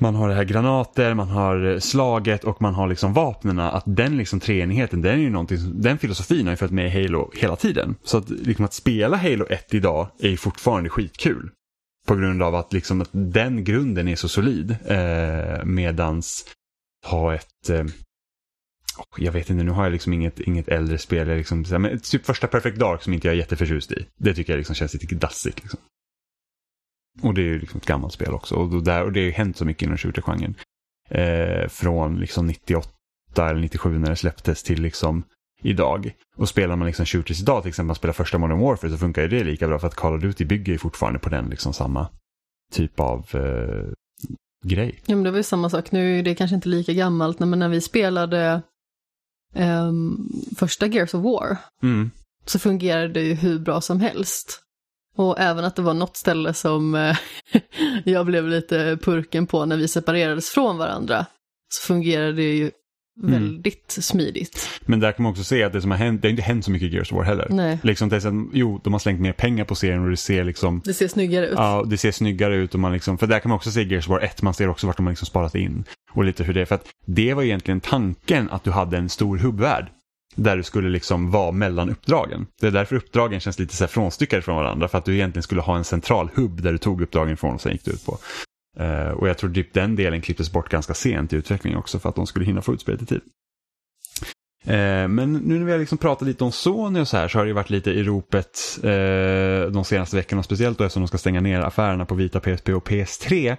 [SPEAKER 1] man har det här granater, man har eh, slaget och man har liksom vapnen. Att den liksom treenigheten, den är ju någonting, den filosofin har ju följt med i Halo hela tiden. Så att, liksom att spela Halo 1 idag är ju fortfarande skitkul. På grund av att, liksom, att den grunden är så solid. Eh, medans ha ett eh, jag vet inte, nu har jag liksom inget, inget äldre spel. Liksom, men typ första Perfect Dark som inte jag är jätteförtjust i. Det tycker jag liksom känns lite dassigt. Liksom. Och det är ju liksom ett gammalt spel också. Och, där, och det har ju hänt så mycket inom shooter-genren. Eh, från liksom 98 eller 97 när det släpptes till liksom idag. Och spelar man liksom shooters idag, till exempel man spelar första Modern Warfare, så funkar ju det lika bra för att Call of Duty bygger ju fortfarande på den liksom samma typ av eh, grej.
[SPEAKER 2] Ja, men det var ju samma sak. Nu är det kanske inte lika gammalt, men när vi spelade eh, första Gears of War
[SPEAKER 1] mm.
[SPEAKER 2] så fungerade det ju hur bra som helst. Och även att det var något ställe som eh, jag blev lite purken på när vi separerades från varandra. Så fungerade det ju
[SPEAKER 1] Mm.
[SPEAKER 2] väldigt smidigt.
[SPEAKER 1] Men där kan man också se att det som har hänt, det har inte hänt så mycket i Gears of War heller.
[SPEAKER 2] Nej.
[SPEAKER 1] Liksom, det är så jo, de har slängt mer pengar på serien och det ser liksom
[SPEAKER 2] Det ser snyggare ut.
[SPEAKER 1] Ja, det ser snyggare ut och man liksom, för där kan man också se Gears of War 1, man ser också vart de har liksom sparat in. Och lite hur det är, för att det var egentligen tanken att du hade en stor hubbvärld. Där du skulle liksom vara mellan uppdragen. Det är därför uppdragen känns lite så här frånstyckade från varandra. För att du egentligen skulle ha en central hubb där du tog uppdragen ifrån och sen gick du ut på. Uh, och jag tror typ den delen klipptes bort ganska sent i utvecklingen också för att de skulle hinna få ut spelet i tid. Uh, men nu när vi har liksom pratat lite om Sony och så här så har det varit lite i ropet uh, de senaste veckorna, speciellt då eftersom de ska stänga ner affärerna på vita PSP och PS3.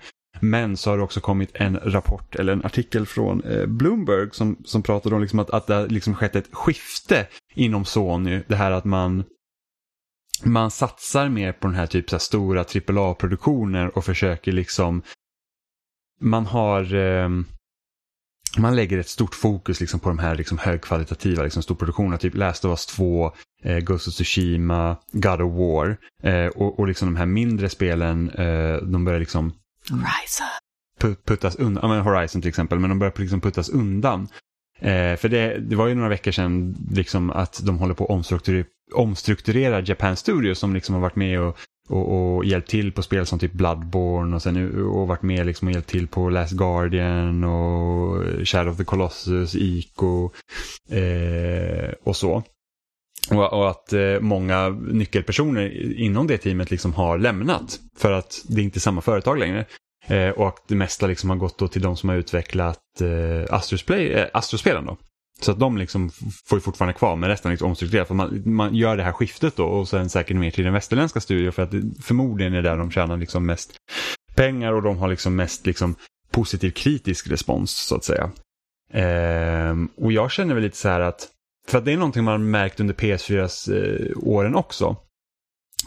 [SPEAKER 1] Men så har det också kommit en rapport eller en artikel från eh, Bloomberg som, som pratade om liksom att, att det har liksom skett ett skifte inom Sony. Det här att man man satsar mer på den här typ så här stora AAA-produktioner och försöker liksom man har eh, man lägger ett stort fokus liksom på de här liksom högkvalitativa liksom storproduktionerna, typ Last of Us 2, eh, Ghost of Tsushima, God of War eh, och, och liksom de här mindre spelen, eh, de börjar liksom
[SPEAKER 2] Horizon.
[SPEAKER 1] puttas undan, ja, men Horizon till exempel, men de börjar liksom puttas undan. Eh, för det, det var ju några veckor sedan liksom att de håller på att omstrukturera, omstrukturera Japan Studios som liksom har varit med och och, och hjälpt till på spel som typ Bloodborne och, sen, och varit med liksom och hjälpt till på Last Guardian och Shadow of the Colossus, Ico eh, och så. Och, och att eh, många nyckelpersoner inom det teamet liksom har lämnat för att det är inte är samma företag längre. Eh, och att det mesta liksom har gått till de som har utvecklat eh, Astrospelen. Eh, Astrospelen då. Så att de liksom får ju fortfarande kvar men resten är liksom omstrukturerat. För man, man gör det här skiftet då och sen säkert mer till den västerländska studion för att det, förmodligen är där de tjänar liksom mest pengar och de har liksom mest liksom positiv kritisk respons så att säga. Ehm, och jag känner väl lite så här att, för att det är någonting man märkt under PS4-åren eh, också.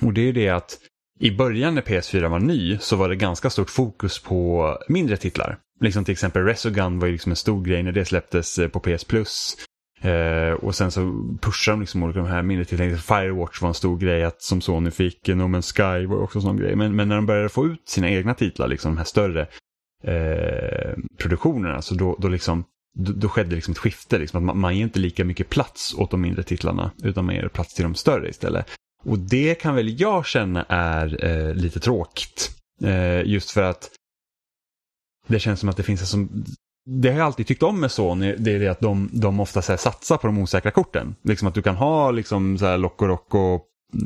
[SPEAKER 1] Och det är det att i början när PS4 var ny så var det ganska stort fokus på mindre titlar. Liksom till exempel Resogun var ju liksom en stor grej när det släpptes eh, på PS Plus. Eh, och sen så pushade de liksom olika de här mindre titlarna. Liksom Firewatch var en stor grej att, som Sony fick. No Man's Sky var också en sån grej. Men, men när de började få ut sina egna titlar, liksom de här större eh, produktionerna, så då, då, liksom, då, då skedde liksom ett skifte. Liksom, att man, man ger inte lika mycket plats åt de mindre titlarna utan man ger plats till de större istället. Och det kan väl jag känna är eh, lite tråkigt. Eh, just för att det känns som att det finns en som det har jag alltid tyckt om med Sony, det är det att de, de ofta så satsar på de osäkra korten. Liksom att du kan ha liksom så här Loco Roco,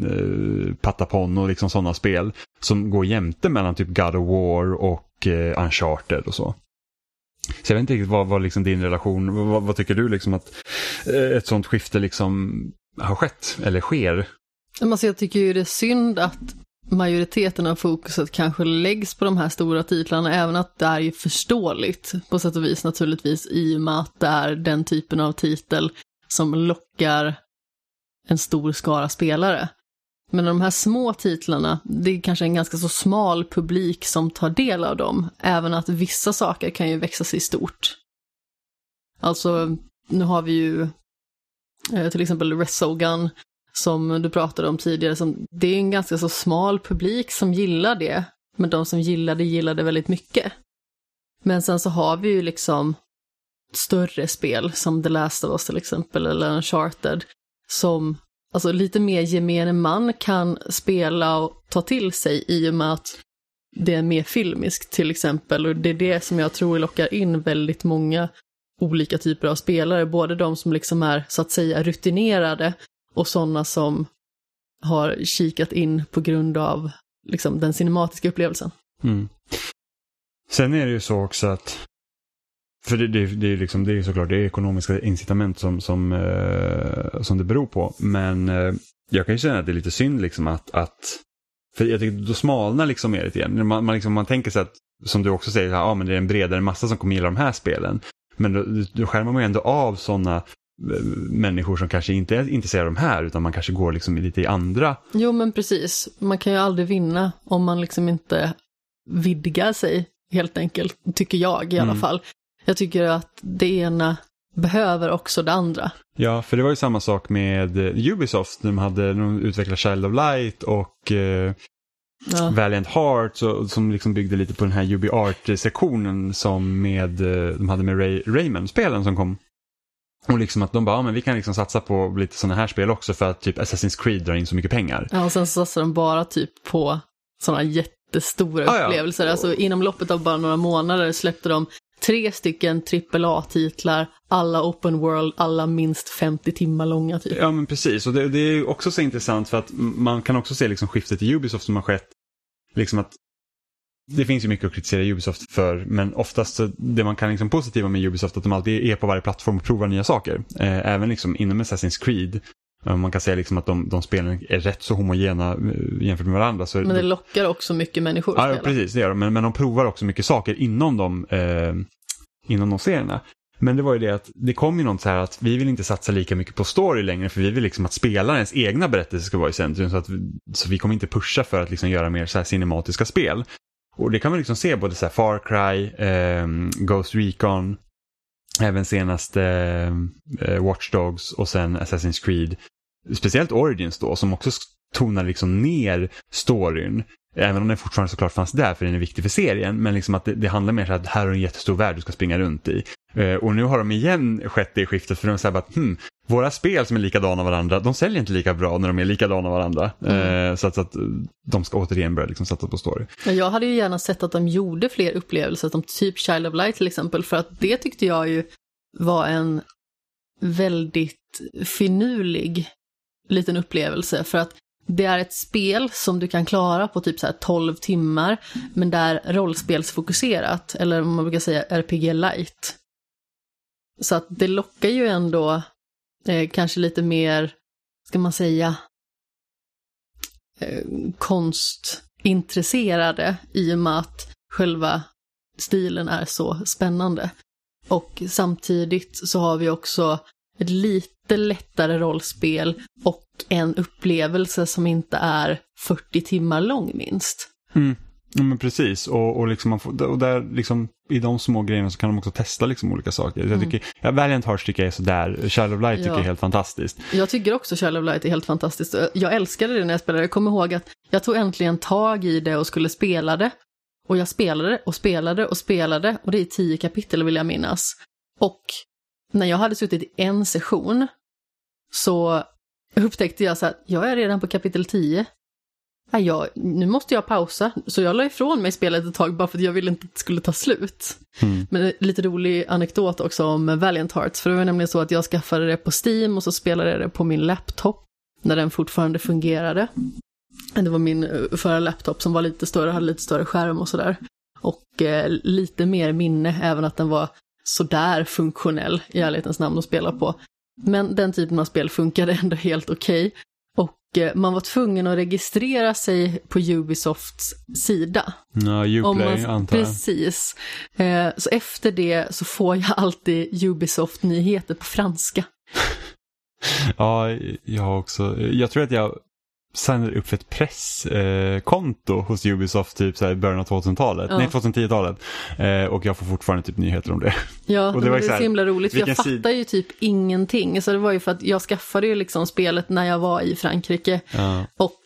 [SPEAKER 1] eh, Patapon och liksom sådana spel som går jämte mellan typ God of War och eh, Uncharted och så. Så jag vet inte riktigt vad, vad liksom din relation, vad, vad tycker du liksom att eh, ett sånt skifte liksom har skett eller sker?
[SPEAKER 2] Alltså jag tycker ju det är synd att majoriteten av fokuset kanske läggs på de här stora titlarna, även att det är ju förståeligt på sätt och vis naturligtvis, i och med att det är den typen av titel som lockar en stor skara spelare. Men de här små titlarna, det är kanske en ganska så smal publik som tar del av dem, även att vissa saker kan ju växa sig stort. Alltså, nu har vi ju eh, till exempel Resogun som du pratade om tidigare, som, det är en ganska så smal publik som gillar det, men de som gillar det gillar det väldigt mycket. Men sen så har vi ju liksom större spel som The Last of Us till exempel, eller Uncharted, som alltså lite mer gemene man kan spela och ta till sig i och med att det är mer filmiskt till exempel. Och det är det som jag tror lockar in väldigt många olika typer av spelare, både de som liksom är så att säga rutinerade och sådana som har kikat in på grund av liksom, den cinematiska upplevelsen.
[SPEAKER 1] Mm. Sen är det ju så också att för det, det, det, är liksom, det är såklart det är ekonomiska incitament som, som, eh, som det beror på. Men eh, jag kan ju känna att det är lite synd liksom att, att för jag tycker då smalnar liksom mer lite igen. Man, man, liksom, man tänker sig att, som du också säger, ja, ah, men det är en bredare massa som kommer gilla de här spelen. Men då, då skärmar man ju ändå av sådana människor som kanske inte är intresserade av de här utan man kanske går liksom lite i andra.
[SPEAKER 2] Jo men precis, man kan ju aldrig vinna om man liksom inte vidgar sig helt enkelt, tycker jag i alla mm. fall. Jag tycker att det ena behöver också det andra.
[SPEAKER 1] Ja, för det var ju samma sak med Ubisoft när de hade de utvecklade Child of Light och eh, ja. Valiant Hearts och, som liksom byggde lite på den här UbiArt-sektionen som med, eh, de hade med Ray, Rayman-spelen som kom och liksom att de bara, ja, men vi kan liksom satsa på lite sådana här spel också för att typ Assassin's Creed drar in så mycket pengar.
[SPEAKER 2] Ja, och sen så satsar de bara typ på sådana jättestora ah, upplevelser. Ja. Alltså inom loppet av bara några månader släppte de tre stycken AAA-titlar, alla open world, alla minst 50 timmar långa. Typ.
[SPEAKER 1] Ja, men precis. Och det, det är också så intressant för att man kan också se liksom skiftet i Ubisoft som har skett. Liksom att det finns ju mycket att kritisera Ubisoft för, men oftast det man kan liksom positiva med Ubisoft är att de alltid är på varje plattform och provar nya saker. Eh, även liksom inom Assassin's Creed. Eh, man kan säga liksom att de, de spelen är rätt så homogena eh, jämfört med varandra. Så
[SPEAKER 2] Men det lockar också mycket människor att
[SPEAKER 1] Ja,
[SPEAKER 2] spela.
[SPEAKER 1] precis, det gör de. Men, men de provar också mycket saker inom de, eh, inom de serierna. Men det var ju det att det kom ju något så här att vi vill inte satsa lika mycket på story längre för vi vill liksom att spelarens egna berättelse ska vara i centrum. Så, att, så vi kommer inte pusha för att liksom göra mer så här cinematiska spel. Och det kan man liksom se både så Far Cry, eh, Ghost Recon, även senaste eh, Watch Dogs och sen Assassin's Creed. Speciellt Origins då som också tonar liksom ner storyn. Även om den fortfarande såklart fanns där för den är viktig för serien. Men liksom att det, det handlar mer så att här har du en jättestor värld du ska springa runt i. Eh, och nu har de igen skett det skiftet för de säger att hmm, våra spel som är likadana varandra, de säljer inte lika bra när de är likadana varandra. Eh, så, att, så att de ska återigen börja liksom satsa på story.
[SPEAKER 2] Men jag hade ju gärna sett att de gjorde fler upplevelser, som typ Child of Light till exempel, för att det tyckte jag ju var en väldigt finurlig liten upplevelse. För att det är ett spel som du kan klara på typ så här 12 timmar, men det är rollspelsfokuserat, eller om man brukar säga RPG light. Så att det lockar ju ändå eh, kanske lite mer, ska man säga, eh, konstintresserade i och med att själva stilen är så spännande. Och samtidigt så har vi också ett lite lättare rollspel och en upplevelse som inte är 40 timmar lång minst.
[SPEAKER 1] Mm. Ja, men precis, och, och, liksom man får, och där, liksom, i de små grejerna så kan de också testa liksom olika saker. Jag tycker, ja, Valiant Hearts tycker jag är sådär, Child of Light tycker
[SPEAKER 2] Ja.
[SPEAKER 1] jag är helt fantastiskt.
[SPEAKER 2] Jag tycker också Child of Light är helt fantastiskt. Jag älskade det när jag spelade. Jag kommer ihåg att jag tog äntligen tag i det och skulle spela det. Och jag spelade och spelade och spelade och det är tio kapitel vill jag minnas. Och när jag hade suttit i en session så upptäckte jag så att jag är redan på kapitel 10. Ja, jag, nu måste jag pausa, så jag la ifrån mig spelet ett tag bara för att jag ville inte att det skulle ta slut.
[SPEAKER 1] Mm.
[SPEAKER 2] Men en lite rolig anekdot också om Valiant Hearts, för det var nämligen så att jag skaffade det på Steam och så spelade jag det på min laptop när den fortfarande fungerade. Det var min eh, förra laptop som var lite större, hade lite större skärm och sådär. Och eh, lite mer minne, även att den var sådär funktionell i ärlighetens namn att spela på. Men den typen av spel funkade ändå helt okej. Och eh, man var tvungen att registrera sig på Ubisofts sida.
[SPEAKER 1] Ja, Uplay antar jag.
[SPEAKER 2] Precis. Eh, så efter det så får jag alltid Ubisoft-nyheter på franska.
[SPEAKER 1] Ja, jag har också. Jag tror att jag signade upp för ett presskonto eh, hos Ubisoft typ så här i början av 2000-talet.
[SPEAKER 2] Ja.
[SPEAKER 1] Nej, 2010-talet. Eh, och jag får fortfarande typ nyheter om det.
[SPEAKER 2] Ja,
[SPEAKER 1] Och det
[SPEAKER 2] det
[SPEAKER 1] var
[SPEAKER 2] var
[SPEAKER 1] ju så här,
[SPEAKER 2] så himla roligt, för jag fattar ju typ ingenting. Så det var ju för att jag skaffade ju liksom spelet när jag var i Frankrike.
[SPEAKER 1] Ja.
[SPEAKER 2] Och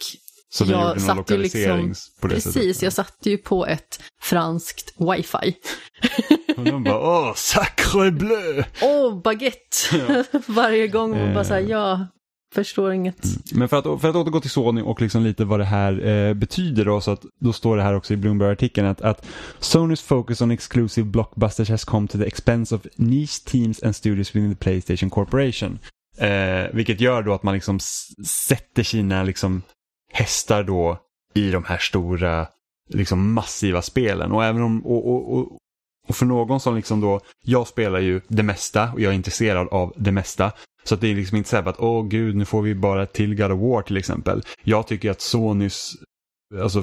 [SPEAKER 1] Så
[SPEAKER 2] jag
[SPEAKER 1] gjorde någon
[SPEAKER 2] satt ju
[SPEAKER 1] det
[SPEAKER 2] Precis,
[SPEAKER 1] sättet.
[SPEAKER 2] jag satt ju på ett franskt wifi.
[SPEAKER 1] Och de bara åh, sacre bleu!
[SPEAKER 2] Åh, baguette! Varje gång man bara
[SPEAKER 1] Eh.
[SPEAKER 2] säger ja, förstår inget. Mm.
[SPEAKER 1] Men för att, för att återgå till Sony och liksom lite vad det här eh, betyder då, så att då står det här också i Bloomberg-artikeln att, att Sonys focus on exclusive blockbusters has come to the expense of niche teams and studios within the Playstation Corporation. Eh, vilket gör då att man liksom sätter sina liksom hästar då i de här stora, liksom massiva spelen. Och även om, och, och, och, och för någon som liksom då, jag spelar ju det mesta och jag är intresserad av det mesta. Så att det är liksom inte så här att, åh gud, nu får vi bara till God of War till exempel. Jag tycker att Sonys, alltså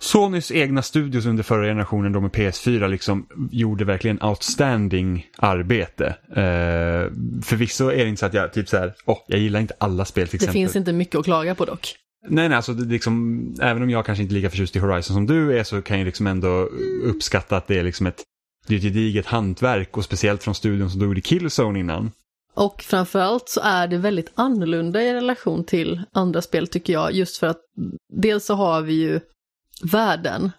[SPEAKER 1] Sonys egna studios under förra generationen då med PS4 liksom gjorde verkligen outstanding arbete. Eh, förvisso är det inte så att jag typ så här, åh, jag gillar inte alla spel till
[SPEAKER 2] Det
[SPEAKER 1] exempel.
[SPEAKER 2] finns inte mycket att klaga på dock.
[SPEAKER 1] Nej, nej, alltså det liksom, även om jag kanske inte är lika förtjust i Horizon som du är så kan jag liksom ändå uppskatta att det är liksom ett, det är ett gediget hantverk och speciellt från studion som gjorde Killzone innan.
[SPEAKER 2] Och framförallt så är det väldigt annorlunda i relation till andra spel tycker jag, just för att dels så har vi ju världen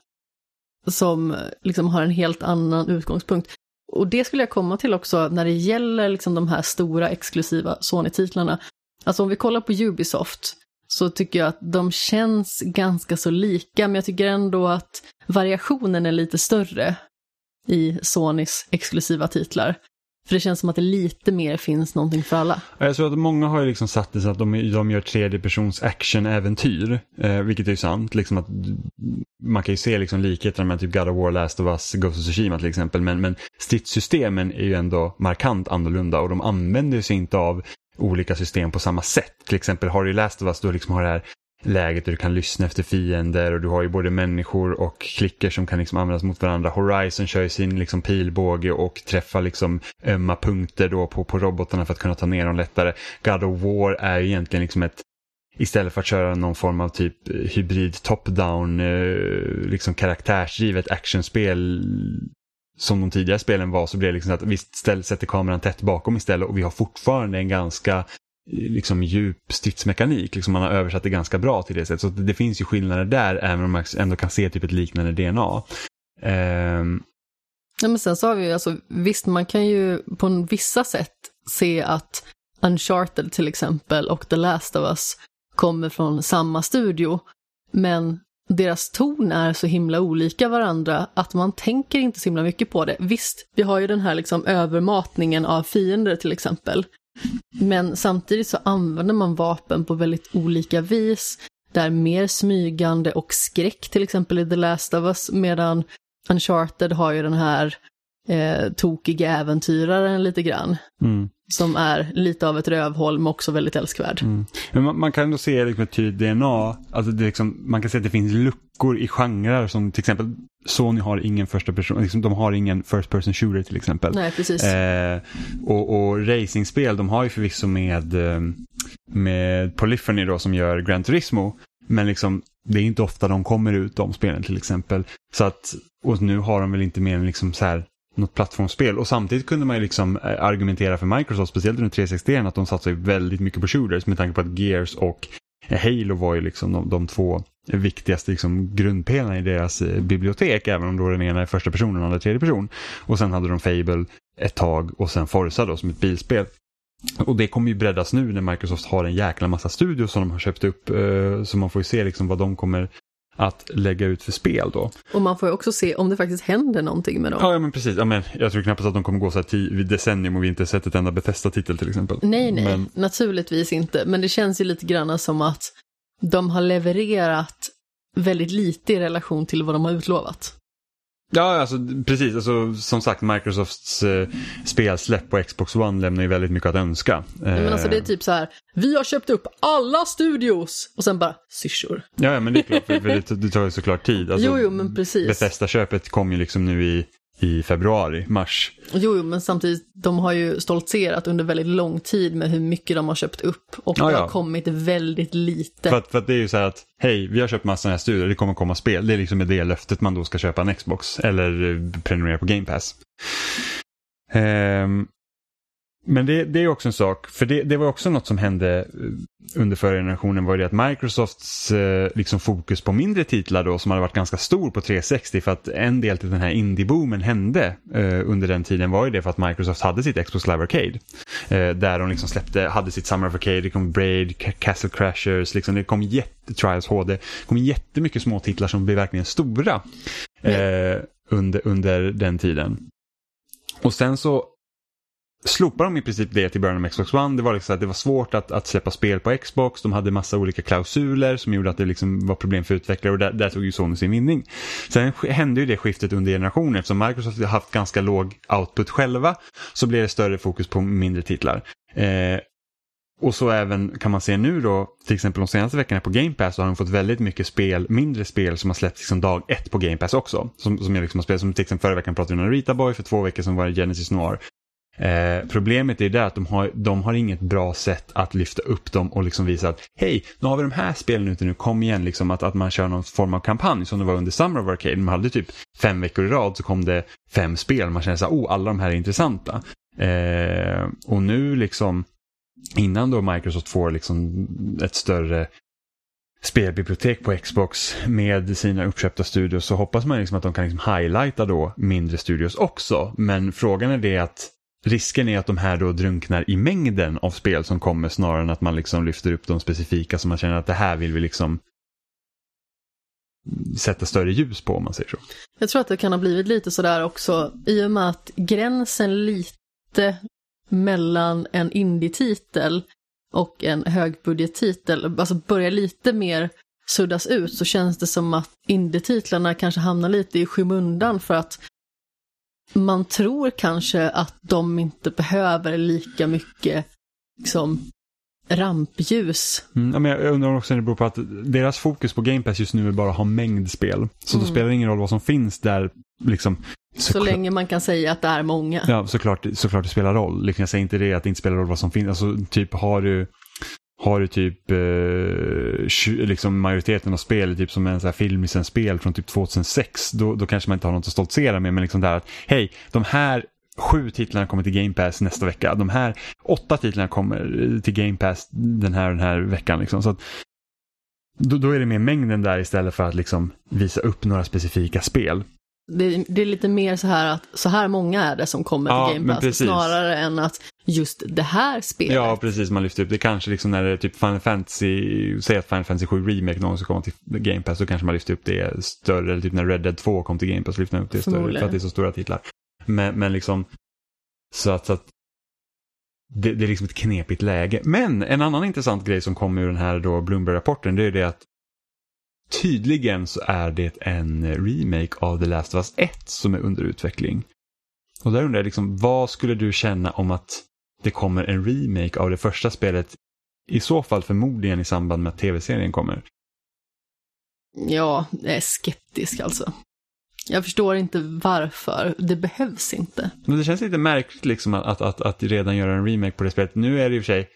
[SPEAKER 2] som eh, liksom har en helt annan utgångspunkt. Och det skulle jag komma till också när det gäller liksom de här stora exklusiva Sony-titlarna. Alltså om vi kollar på Ubisoft så tycker jag att de känns ganska så lika, men jag tycker ändå att variationen är lite större i Sonys exklusiva titlar. För det känns som att det lite mer finns någonting för alla.
[SPEAKER 1] Jag tror att många har ju liksom satt det så att de, de gör tredje persons actionäventyr, Eh, vilket är ju sant. Liksom att, man kan ju se liksom likheterna med typ God of War, Last of Us, Ghost of Tsushima till exempel. Men, men stridssystemen är ju ändå markant annorlunda och de använder sig inte av olika system på samma sätt. Till exempel har du Last of Us, du liksom har det här läget där du kan lyssna efter fiender och du har ju både människor och klicker som kan liksom användas mot varandra. Horizon kör ju sin liksom pilbåge och träffar liksom ömma punkter då på, på robotarna för att kunna ta ner dem lättare. God of War är ju egentligen liksom ett Istället för att köra någon form av typ eh, hybrid top-down eh, liksom karaktärsdrivet actionspel som de tidigare spelen var så blir det liksom att vi sätter kameran tätt bakom istället och vi har fortfarande en ganska liksom djup stridsmekanik. Liksom man har översatt det ganska bra till det sättet. Så det finns ju skillnader där även om man ändå kan se typ ett liknande DNA. Um...
[SPEAKER 2] Ehm, ja, men sen så har vi ju, alltså, visst man kan ju på vissa sätt se att Uncharted till exempel och The Last of Us kommer från samma studio. Men deras ton är så himla olika varandra att man tänker inte så himla mycket på det. Visst, vi har ju den här liksom övermatningen av fiender till exempel. Men samtidigt så använder man vapen på väldigt olika vis. där mer smygande och skräck till exempel i The Last of Us medan Uncharted har ju den här eh, tokiga äventyraren lite grann. Mm. Som är lite av ett rövhål men också väldigt älskvärd. Mm.
[SPEAKER 1] Men man, man, kan ändå se liksom ett tydligt DNA. Alltså det liksom, man kan se att det finns luckor i genrer som till exempel Sony har ingen första person, liksom, de har ingen first person shooter till exempel.
[SPEAKER 2] Nej, precis.
[SPEAKER 1] Eh, och, och racingspel, de har ju förvisso med, eh, med Polyphony då som gör Gran Turismo. Men liksom, det är inte ofta de kommer ut de spelen till exempel. Så att, och nu har de väl inte mer än liksom så här något plattformsspel. Och samtidigt kunde man ju liksom eh, argumentera för Microsoft, speciellt under 360 att de satsar väldigt mycket på shooters med tanke på att Gears och eh, Halo var ju liksom de, de två viktigaste liksom grundpelarna i deras eh, bibliotek, även om då den ena är första personen och den andra tredje person. Och sen hade de Fable ett tag och sen Forza då som ett bilspel. Och det kommer ju breddas nu när Microsoft har en jäkla massa studios som de har köpt upp. Så man får ju se liksom vad de kommer att lägga ut för spel då.
[SPEAKER 2] Och man får ju också se om det faktiskt händer någonting med dem.
[SPEAKER 1] Ja, ja men precis. Ja, men jag tror knappast att de kommer gå så här till decennium och vi inte sett ett enda Bethesda-titel till exempel.
[SPEAKER 2] Nej, nej, men... naturligtvis inte. Men det känns ju lite grann som att de har levererat väldigt lite i relation till vad de har utlovat.
[SPEAKER 1] Ja, alltså precis. Alltså, som sagt, Microsofts eh, spelsläpp på Xbox One lämnar ju väldigt mycket att önska.
[SPEAKER 2] Men alltså det är typ så här, vi har köpt upp alla studios och sen bara syrsor.
[SPEAKER 1] Ja, ja men det är klart, för, för det, det tar ju såklart tid.
[SPEAKER 2] Alltså, jo, jo, men precis.
[SPEAKER 1] Bethesda-köpet kom ju liksom nu i i februari, mars.
[SPEAKER 2] Jo, men samtidigt, de har ju stoltserat under väldigt lång tid med hur mycket de har köpt upp och
[SPEAKER 1] ja,
[SPEAKER 2] det
[SPEAKER 1] ja.
[SPEAKER 2] har kommit väldigt lite.
[SPEAKER 1] För att, för att det är ju så här att, hej, vi har köpt massor av studier, det kommer komma spel. Det är liksom det löftet man då ska köpa en Xbox eller eh, prenumerera på Game Pass. Um, men det, det, är också en sak, för det, det, var också något som hände eh, under förra generationen var det att Microsofts eh, liksom fokus på mindre titlar då som hade varit ganska stor på 360 för att en del till den här indie-boomen hände eh, under den tiden var ju det för att Microsoft hade sitt Xbox Live Arcade. Eh, där de liksom släppte, hade sitt Summer of Arcade, det kom Braid, Castle Crashers, liksom, det kom jätte, Trials HD, det kom jättemycket små titlar som blev verkligen stora eh, under, under den tiden. Och sen så slopade de i princip det till början av Xbox One. Det var, liksom att det var svårt att, att släppa spel på Xbox. De hade massa olika klausuler som gjorde att det liksom var problem för utvecklare och där, där tog ju Sony sin vinning. Sen hände ju det skiftet under generationer eftersom Microsoft har haft ganska låg output själva så blev det större fokus på mindre titlar. Eh, och så även kan man se nu då, till exempel de senaste veckorna på Game Pass så har de fått väldigt mycket spel, mindre spel som har släppts liksom dag ett på Game Pass också. Som, som jag liksom har spelat, som till exempel förra veckan pratade vi om Rita Boy, för två veckor sedan var det Genesis Noir. Eh, problemet är det att de har, de har inget bra sätt att lyfta upp dem och liksom visa att hej, nu har vi de här spelen ute nu, kom igen, liksom att, att man kör någon form av kampanj som det var under Summer of Arcade. Man hade typ fem veckor i rad så kom det fem spel, man känner så här, oh, alla de här är intressanta. Eh, och nu liksom, innan då Microsoft får liksom ett större spelbibliotek på Xbox med sina uppköpta studios så hoppas man liksom att de kan liksom highlighta då mindre studios också. Men frågan är det att risken är att de här då drunknar i mängden av spel som kommer snarare än att man liksom lyfter upp de specifika som man känner att det här vill vi liksom sätta större ljus på om man säger så.
[SPEAKER 2] Jag tror att det kan ha blivit lite sådär också i och med att gränsen lite mellan en indie-titel och en högbudgettitel, alltså börjar lite mer suddas ut så känns det som att indie-titlarna kanske hamnar lite i skymundan för att man tror kanske att de inte behöver lika mycket liksom, rampljus.
[SPEAKER 1] Mm, men jag undrar också om det beror på att deras fokus på Game Pass just nu är bara att ha mängdspel. Så mm. då spelar det ingen roll vad som finns där. Liksom,
[SPEAKER 2] så, så länge man kan säga att det är många.
[SPEAKER 1] Ja, såklart, såklart det spelar roll. Liksom, jag säger inte det att det inte spelar roll vad som finns. Alltså, typ har du har du typ eh, liksom majoriteten av spel typ som en så här från typ 2006 då, då kanske man inte har något att stoltsera med men liksom det här att hej de här sju titlarna kommer till Game Pass nästa vecka. De här åtta titlarna kommer till Game Pass den här den här veckan. Liksom. Så att, då, då, är det mer mängden där istället för att liksom visa upp några specifika spel.
[SPEAKER 2] Det, det, är lite mer så här att så här många är det som kommer ja, till Game Pass snarare än att just det här spelet.
[SPEAKER 1] Ja, precis. Man lyfter upp det kanske liksom när det är typ Final Fantasy, säg att Final Fantasy 7 Remake någon ska komma till Game Pass så kanske man lyfter upp det större. Eller typ när Red Dead 2 kom till Game Pass lyfter man upp det större för att det är så stora titlar. Men, men liksom så att, så att det, det, är liksom ett knepigt läge. Men en annan intressant grej som kom ur den här då Bloomberg-rapporten det är det att tydligen så är det en remake av The Last of Us 1 som är under utveckling. Och där undrar jag liksom, vad skulle du känna om att det kommer en remake av det första spelet? I så fall förmodligen i samband med att tv-serien kommer.
[SPEAKER 2] Ja, jag är skeptisk alltså. Jag förstår inte varför. Det behövs inte.
[SPEAKER 1] Men det känns lite märkligt liksom att, att, att redan göra en remake på det spelet. Nu är det i och för sig,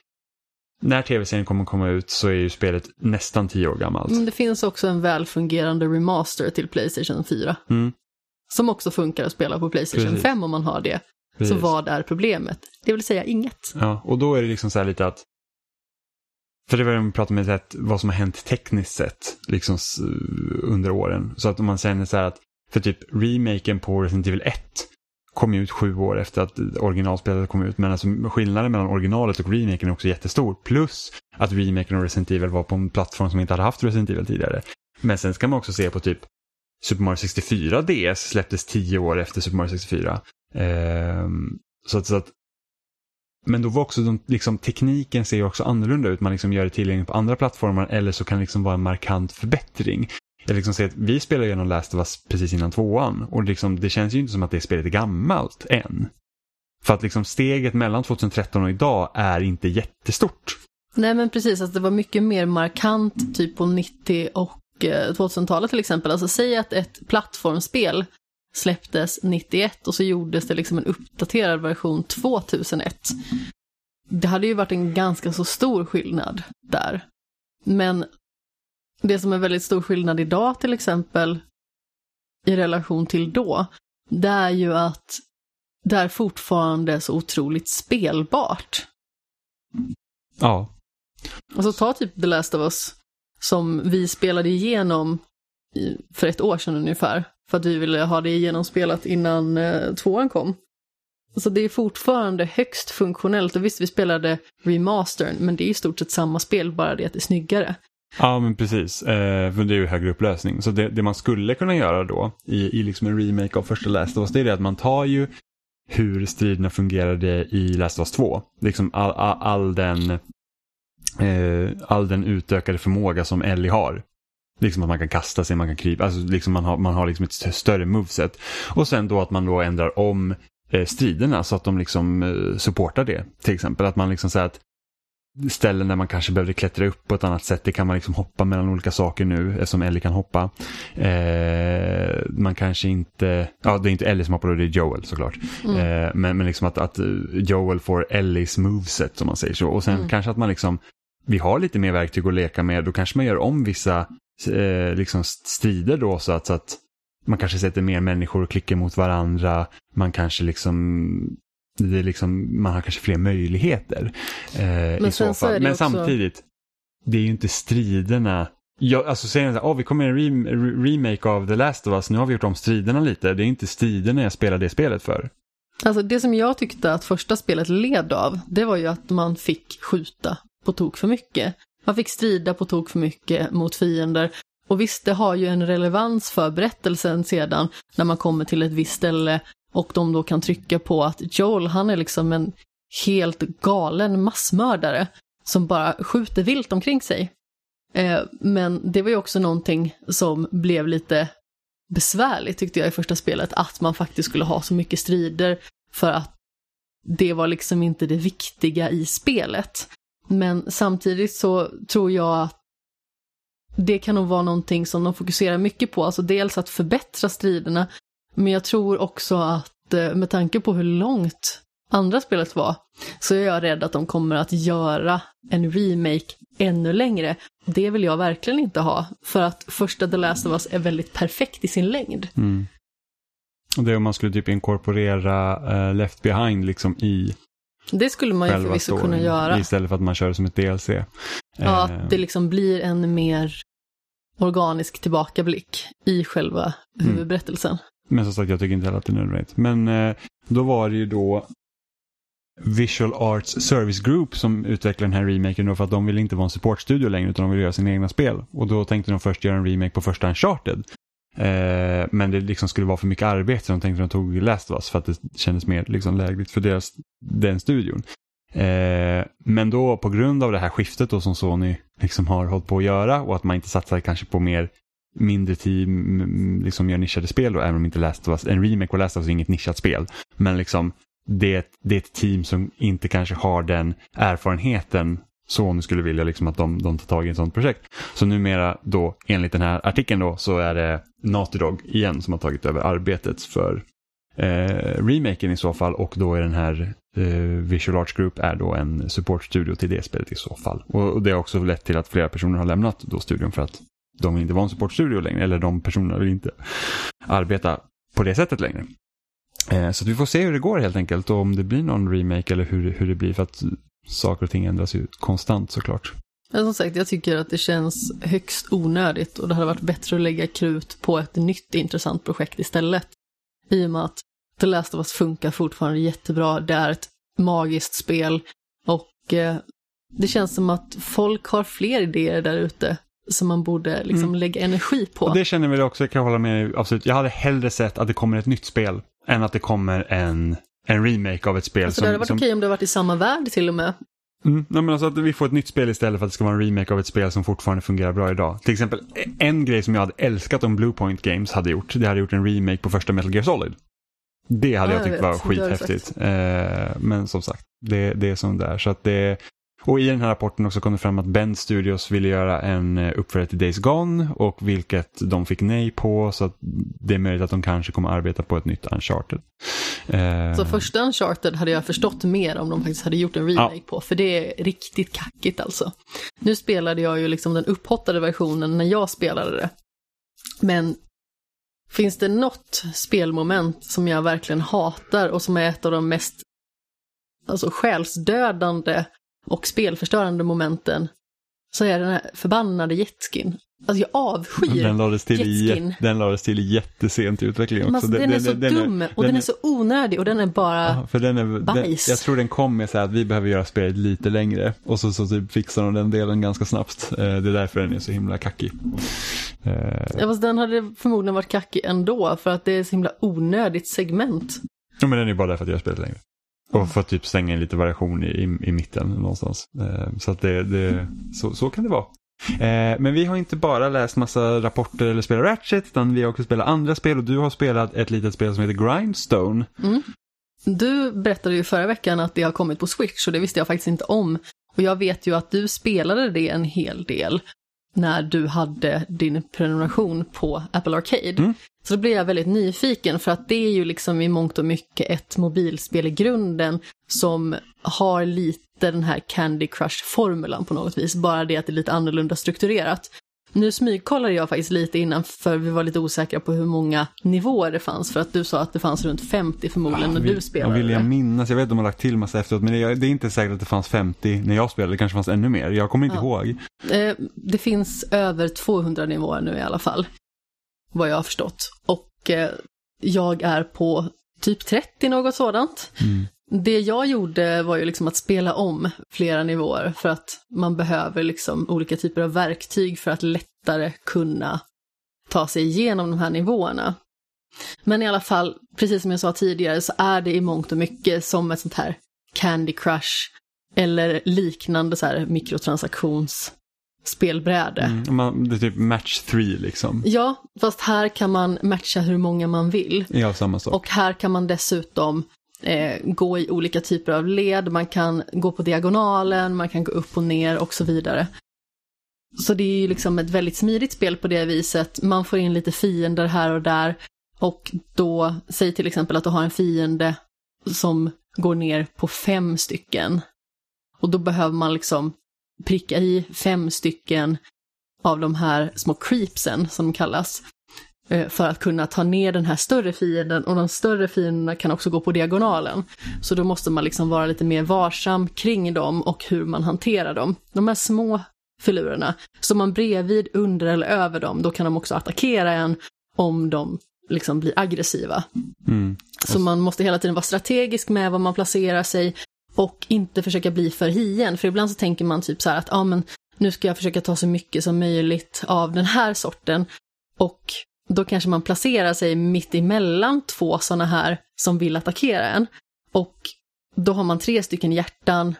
[SPEAKER 1] när tv-serien kommer komma ut så är ju spelet nästan tio år gammalt.
[SPEAKER 2] Men det finns också en välfungerande remaster till Playstation 4. Mm. Som också funkar att spela på Playstation Precis. 5 om man har det. Precis. Så vad är problemet? Det vill säga inget.
[SPEAKER 1] Ja, och då är det liksom så här lite att för det var det vi pratade med, vad som har hänt tekniskt sett liksom, under åren. Så att om man säger så här att för typ remaken på Resident Evil 1 kom ut sju år efter att originalspelet kom ut. Men alltså skillnaden mellan originalet och remaken är också jättestor. Plus att remaken och Resident Evil var på en plattform som inte hade haft Resident Evil tidigare. Men sen ska man också se på typ Super Mario 64 DS släpptes tio år efter Super Mario 64. Ehm, så, att, så att, men då var också de, liksom, tekniken ser ju också annorlunda ut. Man liksom gör det tillgängligt på andra plattformar eller så kan det liksom vara en markant förbättring jag liksom ser att vi spelar igenom Last of Us precis innan tvåan och liksom, det känns ju inte som att det spelet är gammalt än. För att liksom steget mellan 2013 och idag är inte jättestort.
[SPEAKER 2] Nej men precis, alltså det var mycket mer markant typ på 90 och eh, 2000-talet till exempel. Alltså säg att ett plattformsspel släpptes 91 och så gjordes det liksom en uppdaterad version 2001. Det hade ju varit en ganska så stor skillnad där. Men det som är väldigt stor skillnad idag till exempel i relation till då, det är ju att det är fortfarande så otroligt spelbart.
[SPEAKER 1] Ja.
[SPEAKER 2] Alltså ta typ The Last of Us som vi spelade igenom för ett år sedan ungefär. För att vi ville ha det genomspelat innan eh, tvåan kom. Så det är fortfarande högst funktionellt och visst vi spelade remastern men det är i stort sett samma spel bara det att det är snyggare.
[SPEAKER 1] Ja men precis, eh, för det är ju högre upplösning. Så det, det, man skulle kunna göra då i, i liksom en remake av första Last of Us det är det att man tar ju hur striderna fungerade i Last of Us 2. Liksom all, all, all den, eh, all den utökade förmåga som Ellie har. Liksom att man kan kasta sig, man kan krypa, alltså liksom man har, man har liksom ett större moveset. Och sen då att man då ändrar om eh, striderna så att de liksom eh, supportar det. Till exempel att man liksom säger att ställen där man kanske behövde klättra upp på ett annat sätt. Det kan man liksom hoppa mellan olika saker nu eftersom Ellie kan hoppa. Eh, man kanske inte, ja det är inte Ellie som hoppar det är Joel såklart. Mm. Eh, men, men liksom att, att Joel får Ellies moveset som man säger så. Och sen mm. kanske att man liksom, vi har lite mer verktyg att leka med. Då kanske man gör om vissa eh, liksom strider då så att, så att man kanske sätter mer människor och klickar mot varandra. Man kanske liksom det är liksom, man har kanske fler möjligheter. Eh, i så fall. Men också... samtidigt, det är ju inte striderna. Jag, alltså säger att oh, vi kommer en re remake av The Last of Us, nu har vi gjort om striderna lite. Det är inte striderna jag spelar det spelet för.
[SPEAKER 2] Alltså det som jag tyckte att första spelet led av, det var ju att man fick skjuta på tok för mycket. Man fick strida på tok för mycket mot fiender. Och visst, det har ju en relevans för berättelsen sedan när man kommer till ett visst ställe och de då kan trycka på att Joel, han är liksom en helt galen massmördare som bara skjuter vilt omkring sig. Eh, men det var ju också någonting som blev lite besvärligt tyckte jag i första spelet, att man faktiskt skulle ha så mycket strider för att det var liksom inte det viktiga i spelet. Men samtidigt så tror jag att det kan nog vara någonting som de fokuserar mycket på, alltså dels att förbättra striderna, men jag tror också att eh, med tanke på hur långt andra spelet var, så är jag rädd att de kommer att göra en remake ännu längre. Det vill jag verkligen inte ha, för att första The Last of Us är väldigt perfekt i sin längd.
[SPEAKER 1] Mm. Det är om man skulle typ inkorporera uh, Left Behind liksom i
[SPEAKER 2] det skulle man ju förvisso kunna göra.
[SPEAKER 1] Istället för att man kör det som ett DLC.
[SPEAKER 2] Ja, att eh. det liksom blir en mer organisk tillbakablick i själva mm.
[SPEAKER 1] Men som sagt, jag tycker inte heller att det är nödvändigt. Men eh, då var det ju då Visual Arts Service Group som utvecklade den här remaken då för att de ville inte vara en supportstudio längre utan de ville göra sina egna spel. Och då tänkte de först göra en remake på första Uncharted. Eh, men det liksom skulle vara för mycket arbete så de tänkte de tog Last of Us för att det kändes mer liksom lägligt för deras, den studion. Eh, men då på grund av det här skiftet då som Sony liksom har hållit på att göra och att man inte satsar kanske på mer mindre team, liksom gör nischade spel då, även om inte Last of Us, en remake på Last of Us är inget nischat spel. Men liksom det, det är ett team som inte kanske har den erfarenheten så om du skulle vilja liksom att de, de tar tag i ett sånt projekt. Så numera då, enligt den här artikeln då, så är det Naughty Dog igen som har tagit över arbetet för eh, remaken i så fall och då är den här eh, Visual Arts Group är då en supportstudio till det spelet i så fall. Och, och, det har också lett till att flera personer har lämnat då studion för att de vill inte vara en supportstudio längre, eller de personerna vill inte arbeta på det sättet längre. Eh, så vi får se hur det går helt enkelt och om det blir någon remake eller hur, hur det blir för att saker och ting ändras ju konstant såklart.
[SPEAKER 2] Men som sagt, jag tycker att det känns högst onödigt och det hade varit bättre att lägga krut på ett nytt intressant projekt istället. I och med att The Last of Us funkar fortfarande jättebra, det är ett magiskt spel och eh, det känns som att folk har fler idéer där ute som man borde liksom mm. lägga energi på.
[SPEAKER 1] Och det känner vi också, jag kan hålla med absolut. Jag hade hellre sett att det kommer ett nytt spel än att det kommer en, en remake av ett spel.
[SPEAKER 2] Alltså, som, det hade varit som... okej om det varit i samma värld till och med.
[SPEAKER 1] Mm, nej, men alltså att vi får ett nytt spel istället för att det ska vara en remake av ett spel som fortfarande fungerar bra idag. Till exempel en grej som jag hade älskat om Bluepoint Games hade gjort, det hade gjort en remake på första Metal Gear Solid. Det hade ja, jag tyckt var skithäftigt. Eh, men som sagt, det, det är som det är. Så att det, och i den här rapporten också kom det fram att Bend Studios ville göra en eh, uppföljare till Days Gone och vilket de fick nej på så att det är möjligt att de kanske kommer arbeta på ett nytt Uncharted.
[SPEAKER 2] Eh... Så första Uncharted hade jag förstått mer om de faktiskt hade gjort en remake ja. på, för det är riktigt kackigt alltså. Nu spelade jag ju liksom den upphottade versionen när jag spelade det. Men finns det något spelmoment som jag verkligen hatar och som är ett av de mest alltså själsdödande och spelförstörande momenten så är den här förbannade jetskin. Alltså jag avskyr
[SPEAKER 1] den lades till jetskin. I, den lades till jättesent i utvecklingen också.
[SPEAKER 2] Alltså, den, den, är så den, dum och den, är, är så onödig och den är bara ja, för den är, bajs.
[SPEAKER 1] jag tror den kom med så här att vi behöver göra spelet lite längre och så, så typ fixar de den delen ganska snabbt. Eh, det är därför den är så himla kackig.
[SPEAKER 2] Ja, fast den hade förmodligen varit kackig ändå för att det är så himla onödigt segment.
[SPEAKER 1] Ja, men den är bara där för att göra spelet längre. Och för att typ stänga in lite variation i, i, i mitten någonstans. Eh, så att det, det så, så kan det vara. Eh, men vi har inte bara läst massa rapporter eller spelat Ratchet utan vi har också spelat andra spel och du har spelat ett litet spel som heter Grindstone. Mm.
[SPEAKER 2] Du berättade ju förra veckan att det har kommit på Switch och det visste jag faktiskt inte om. Och jag vet ju att du spelade det en hel del när du hade din prenumeration på Apple Arcade. Mm. Så då blir jag väldigt nyfiken för att det är ju liksom i mångt och mycket ett mobilspel i grunden som har lite den här Candy Crush-formulan på något vis, bara det att det är lite annorlunda strukturerat. Nu smygkollade jag faktiskt lite innan för vi var lite osäkra på hur många nivåer det fanns för att du sa att det fanns runt 50 förmodligen ja, när du spelade.
[SPEAKER 1] Jag vill jag minnas, jag vet att de har lagt till massa efteråt men det är, inte säkert att det fanns 50 när jag spelade, det kanske fanns ännu mer, jag kommer inte ja. ihåg.
[SPEAKER 2] Eh, det finns över 200 nivåer nu i alla fall, vad jag har förstått. Och eh, jag är på typ 30 något sådant. Mm. Det jag gjorde var ju liksom att spela om flera nivåer för att man behöver liksom olika typer av verktyg för att lättare kunna ta sig igenom de här nivåerna. Men i alla fall, precis som jag sa tidigare, så är det i mångt och mycket som ett sånt här Candy Crush eller liknande så här mikrotransaktionsspelbräde.
[SPEAKER 1] Mm, man, det är typ match 3 liksom.
[SPEAKER 2] Ja, fast här kan man matcha hur många man vill.
[SPEAKER 1] Ja, samma sak.
[SPEAKER 2] Och här kan man dessutom eh, gå i olika typer av led, man kan gå på diagonalen, man kan gå upp och ner och så vidare. Så det är ju liksom ett väldigt smidigt spel på det viset. Man får in lite fiender här och där. Och då, säg till exempel att du har en fiende som går ner på fem stycken. Och då behöver man liksom pricka i fem stycken av de här små creepsen som de kallas eh, För att kunna ta ner den här större fienden och de större fienderna kan också gå på diagonalen. Så då måste man liksom vara lite mer varsam kring dem och hur man hanterar dem. De här små filurerna, står man bredvid, under eller över dem, då kan de också attackera en om de liksom blir aggressiva.
[SPEAKER 1] Mm.
[SPEAKER 2] Så man måste hela tiden vara strategisk med var man placerar sig och inte försöka bli för hien. För ibland så tänker man typ så här att ja, men nu ska jag försöka ta så mycket som möjligt av den här sorten. Och då kanske man placerar sig mitt emellan två sådana här som vill attackera en. Och då har man tre stycken hjärtan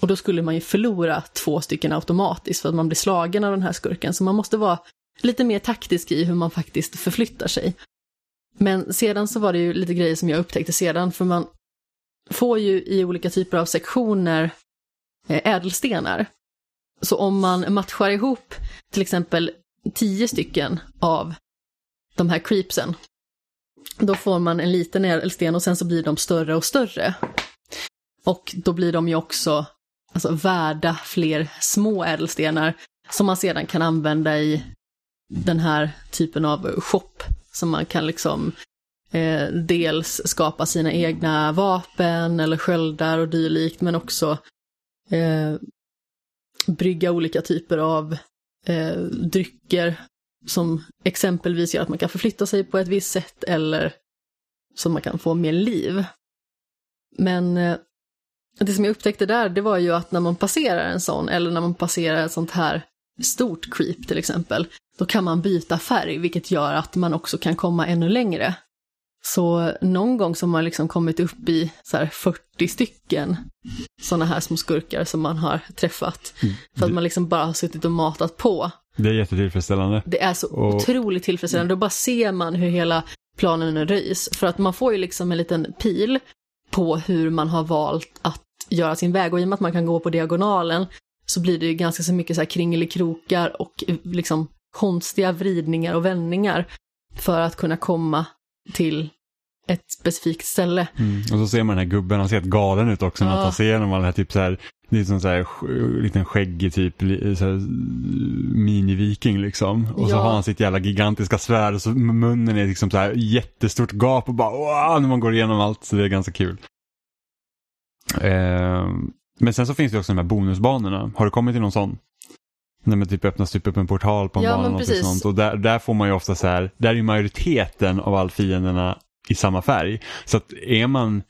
[SPEAKER 2] och då skulle man ju förlora två stycken automatiskt för att man blir slagen av den här skurken. Så man måste vara lite mer taktisk i hur man faktiskt förflyttar sig. Men sedan så var det ju lite grejer som jag upptäckte sedan, för man får ju i olika typer av sektioner eh, ädelstenar. Så om man matchar ihop till exempel tio stycken av de här creepsen, då får man en liten ädelsten och sen så blir de större och större. Och då blir de ju också alltså, värda fler små ädelstenar som man sedan kan använda i den här typen av shop som man kan liksom eh, dels skapa sina egna vapen eller sköldar och dylikt men också eh, brygga olika typer av eh, drycker som exempelvis gör att man kan förflytta sig på ett visst sätt eller som man kan få mer liv. Men eh, det som jag upptäckte där, det var ju att när man passerar en sån, eller när man passerar ett sånt här stort creep till exempel, då kan man byta färg, vilket gör att man också kan komma ännu längre. Så någon gång har man liksom kommit upp i så här 40 stycken sådana här små skurkar som man har träffat. För att man liksom bara har suttit och matat på.
[SPEAKER 1] Det är jättetillfredsställande.
[SPEAKER 2] Det är så
[SPEAKER 1] Och-
[SPEAKER 2] otroligt tillfredsställande. Då bara ser man hur hela planen röjs. För att man får ju liksom en liten pil på hur man har valt att göra sin väg. Och i och med att man kan gå på diagonalen så blir det ju ganska så mycket så här kringelikrokar och eh, liksom konstiga vridningar och vändningar för att kunna komma till ett specifikt ställe.
[SPEAKER 1] Mm. Och så ser man den här gubben, han ser helt galen ut också när han
[SPEAKER 2] Ja.
[SPEAKER 1] tar sig igenom all den här typ så här, det är som så här sk- liten skäggig typ, så här, mini-viking liksom. Och så
[SPEAKER 2] Ja.
[SPEAKER 1] har han sitt jävla gigantiska svärd och så munnen är liksom så här jättestort gap och bara wow, när man går igenom allt. Så det är ganska kul. Eh, men sen så finns det också de här bonusbanorna. Har du kommit till någon sån? När man typ öppnas typ upp en portal på en
[SPEAKER 2] Ja,
[SPEAKER 1] bana och sånt. Och där, där får man ju ofta så här, där är ju majoriteten av all fienderna i samma färg. Så att är man,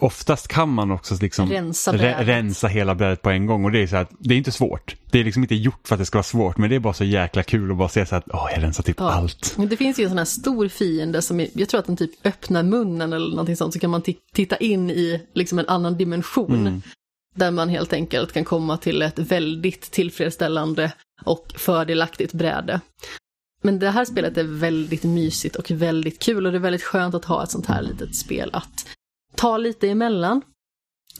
[SPEAKER 1] oftast kan man också liksom
[SPEAKER 2] Rensa
[SPEAKER 1] re- rensa hela brädet på en gång. Och det är så att det är inte svårt. Det är liksom inte gjort för att det ska vara svårt, men det är bara så jäkla kul att bara se så att åh, jag rensar typ
[SPEAKER 2] Ja.
[SPEAKER 1] allt.
[SPEAKER 2] Men Det finns ju en sån här stor fiende som, är, jag tror att den typ öppnar munnen eller någonting sånt, så kan man ti- titta in i liksom en annan dimension.
[SPEAKER 1] Mm.
[SPEAKER 2] Där man helt enkelt kan komma till ett väldigt tillfredsställande och fördelaktigt bräde. Men det här spelet är väldigt mysigt och väldigt kul och det är väldigt skönt att ha ett sånt här litet spel att ta lite emellan.